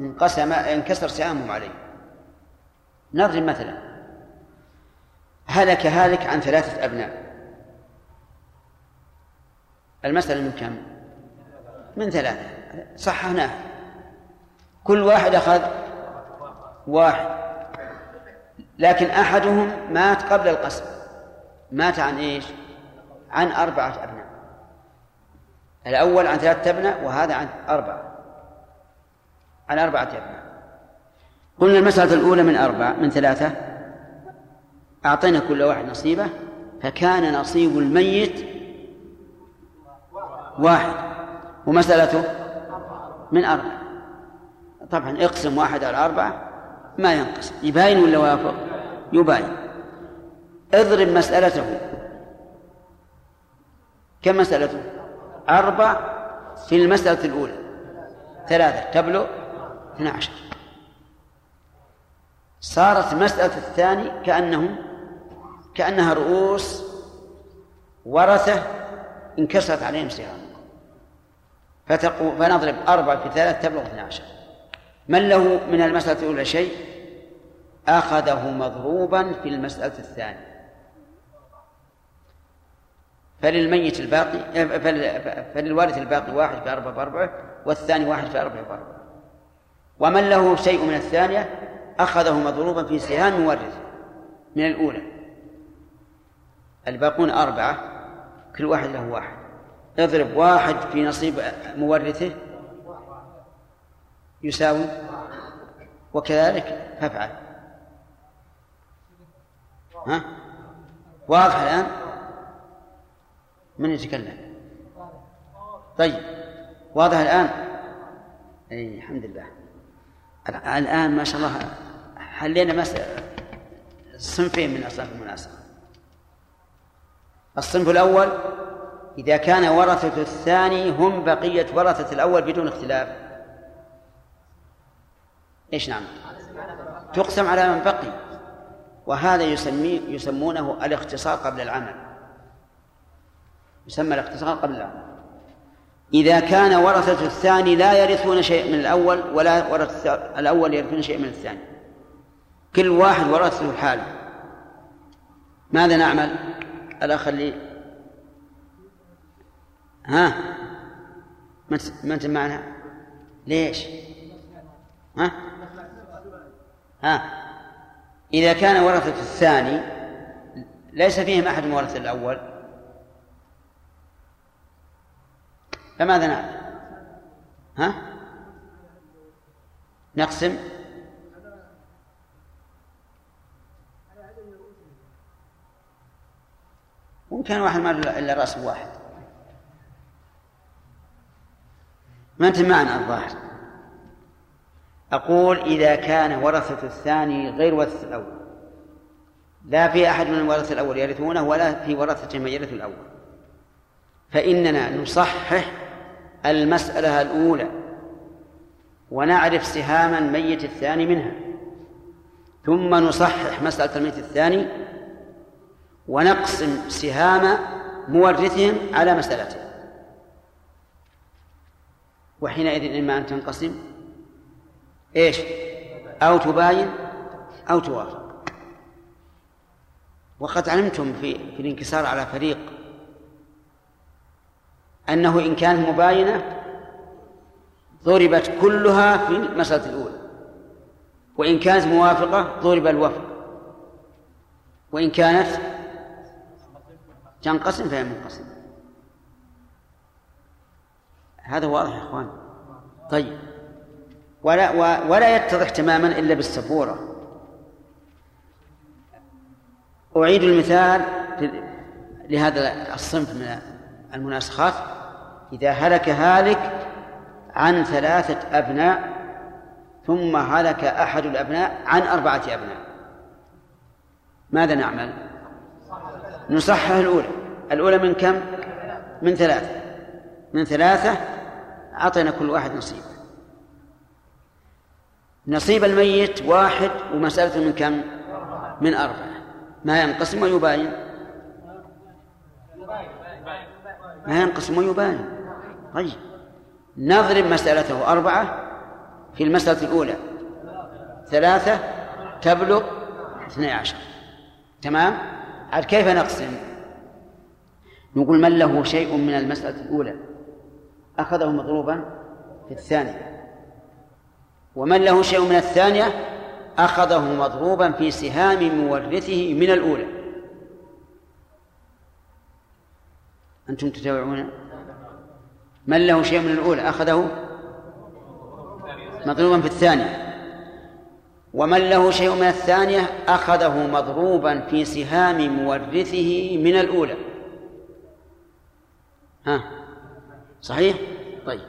انقسم انكسر سهامهم عليه نضرب مثلا. هلك هالك عن ثلاثة أبناء. المسألة من كم؟ من ثلاثة. صححناه. كل واحد أخذ واحد. لكن أحدهم مات قبل القسم مات عن إيش؟ عن أربعة أبناء. الأول عن ثلاثة أبناء وهذا عن أربعة. عن أربعة أبناء. قلنا المسألة الأولى من أربعة من ثلاثة. أعطينا كل واحد نصيبه فكان نصيب الميت واحد. ومسألته من أربعة طبعا اقسم واحد على أربعة ما ينقسم يباين ولا وافق يباين. اضرب مسألته. كم مسألته؟ أربع في المسألة الأولى. ثلاثة. تبلغ 12 صارت مسألة الثاني كأنهم كأنها رؤوس ورثة انكسرت عليهم سهام فتقو فنضرب أربعة في ثلاث تبلغ 12 من له من المسألة الأولى شيء؟ أخذه مضروبا في المسألة الثانية. فللميت الباقي فللوارث الباقي واحد في أربعة بأربعة والثاني واحد في أربعة بأربعة. ومن له شيء من الثانية؟ أخذه مضروبا في سهام مورث. من الأولى. الباقون أربعة كل واحد له واحد. اضرب واحد في نصيب مورثه يساوي وكذلك فافعل ها؟ واضح الآن؟ من يتكلم؟ طيب واضح الآن؟ أي الحمد لله. الآن ما شاء الله حلينا مسألة صنفين من أصناف المناسبة. الصنف الأول إذا كان ورثة الثاني هم بقية ورثة الأول بدون اختلاف. إيش نعم؟ تقسم على من بقي. وهذا يسمي يسمونه الاختصار قبل العمل. يسمى الاختصار قبل العمل. إذا كان ورثة الثاني لا يرثون شيء من الأول ولا ورثة الأول يرثون شيء من الثاني. كل واحد ورثته حاله. ماذا نعمل؟ الأخ اللي ها ما أنت معنا ليش؟ ها؟ ها إذا كان ورثة الثاني ليس فيهم أحد من ورثة الأول فماذا نعمل؟ ها؟ نقسم وكان واحد ما إلا رأس واحد ما أنت معنا الظاهر؟ أقول إذا كان ورثة الثاني غير ورثة الأول. لا في أحد من الورثة الأول يرثونه ولا في ورثة من يرث الأول. فإننا نصحح المسألة الأولى ونعرف سهام الميت الثاني منها. ثم نصحح مسألة الميت الثاني ونقسم سهام مورثهم على مسألته وحينئذ إما أن تنقسم. إيش؟ أو تباين أو توافق. وقد علمتم في في الانكسار على فريق أنه إن كانت مباينة ضربت كلها في المسألة الأولى. وإن كانت موافقة ضرب الوفق. وإن كانت تنقسم فهي منقسم هذا واضح يا إخوان. طيب. ولا ولا يتضح تماما إلا بالسبورة. أعيد المثال لهذا الصنف من المناسخات. إذا هلك هالك عن ثلاثة أبناء ثم هلك أحد الأبناء عن أربعة أبناء. ماذا نعمل؟ نصحح الأولى. الأولى من كم؟ من ثلاثة. من ثلاثة أعطينا كل واحد نصيب. نصيب الميت واحد ومسألته من كم؟ من أربعة. ما ينقسم ويباين. ما ينقسم ويباين. طيب. نضرب مسألته أربعة في المسألة الأولى. ثلاثة تبلغ اثني عشر. تمام؟ عاد كيف نقسم؟ نقول من له شيء من المسألة الأولى؟ أخذه مضروبا في الثانية. ومن له شيء من الثانية أخذه مضروبا في سهام مورثه من الأولى. أنتم تتابعون؟ من له شيء من الأولى؟ أخذه مضروبا في الثانية. ومن له شيء من الثانية أخذه مضروبا في سهام مورثه من الأولى. ها؟ صحيح؟ طيب.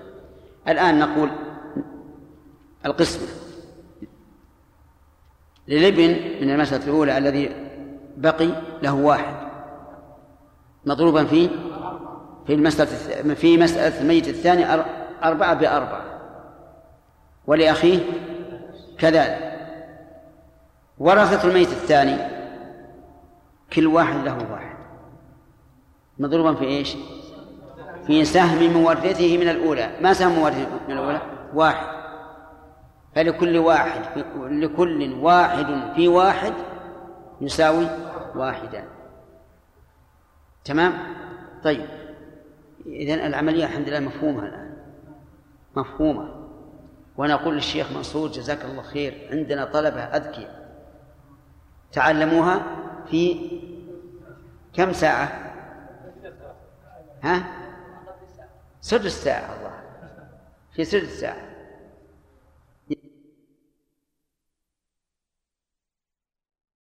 الآن نقول القسمة للابن من المسألة الأولى الذي بقي له واحد. مضروبا في في المسألة في مسألة الميت الثاني أربعة بأربعة. ولأخيه كذلك. ورثة الميت الثاني كل واحد له واحد. مضروبا في إيش؟ في سهم مورثه من الأولى ما سهم مورثه من الأولى؟ واحد فلكل واحد لكل واحد في واحد يساوي واحدا تمام؟ طيب إذن العملية الحمد لله مفهومة الآن مفهومة وأنا أقول للشيخ منصور جزاك الله خير عندنا طلبة أذكياء تعلموها في كم ساعة؟ ها؟ سدس ساعة الله. في سدس ساعة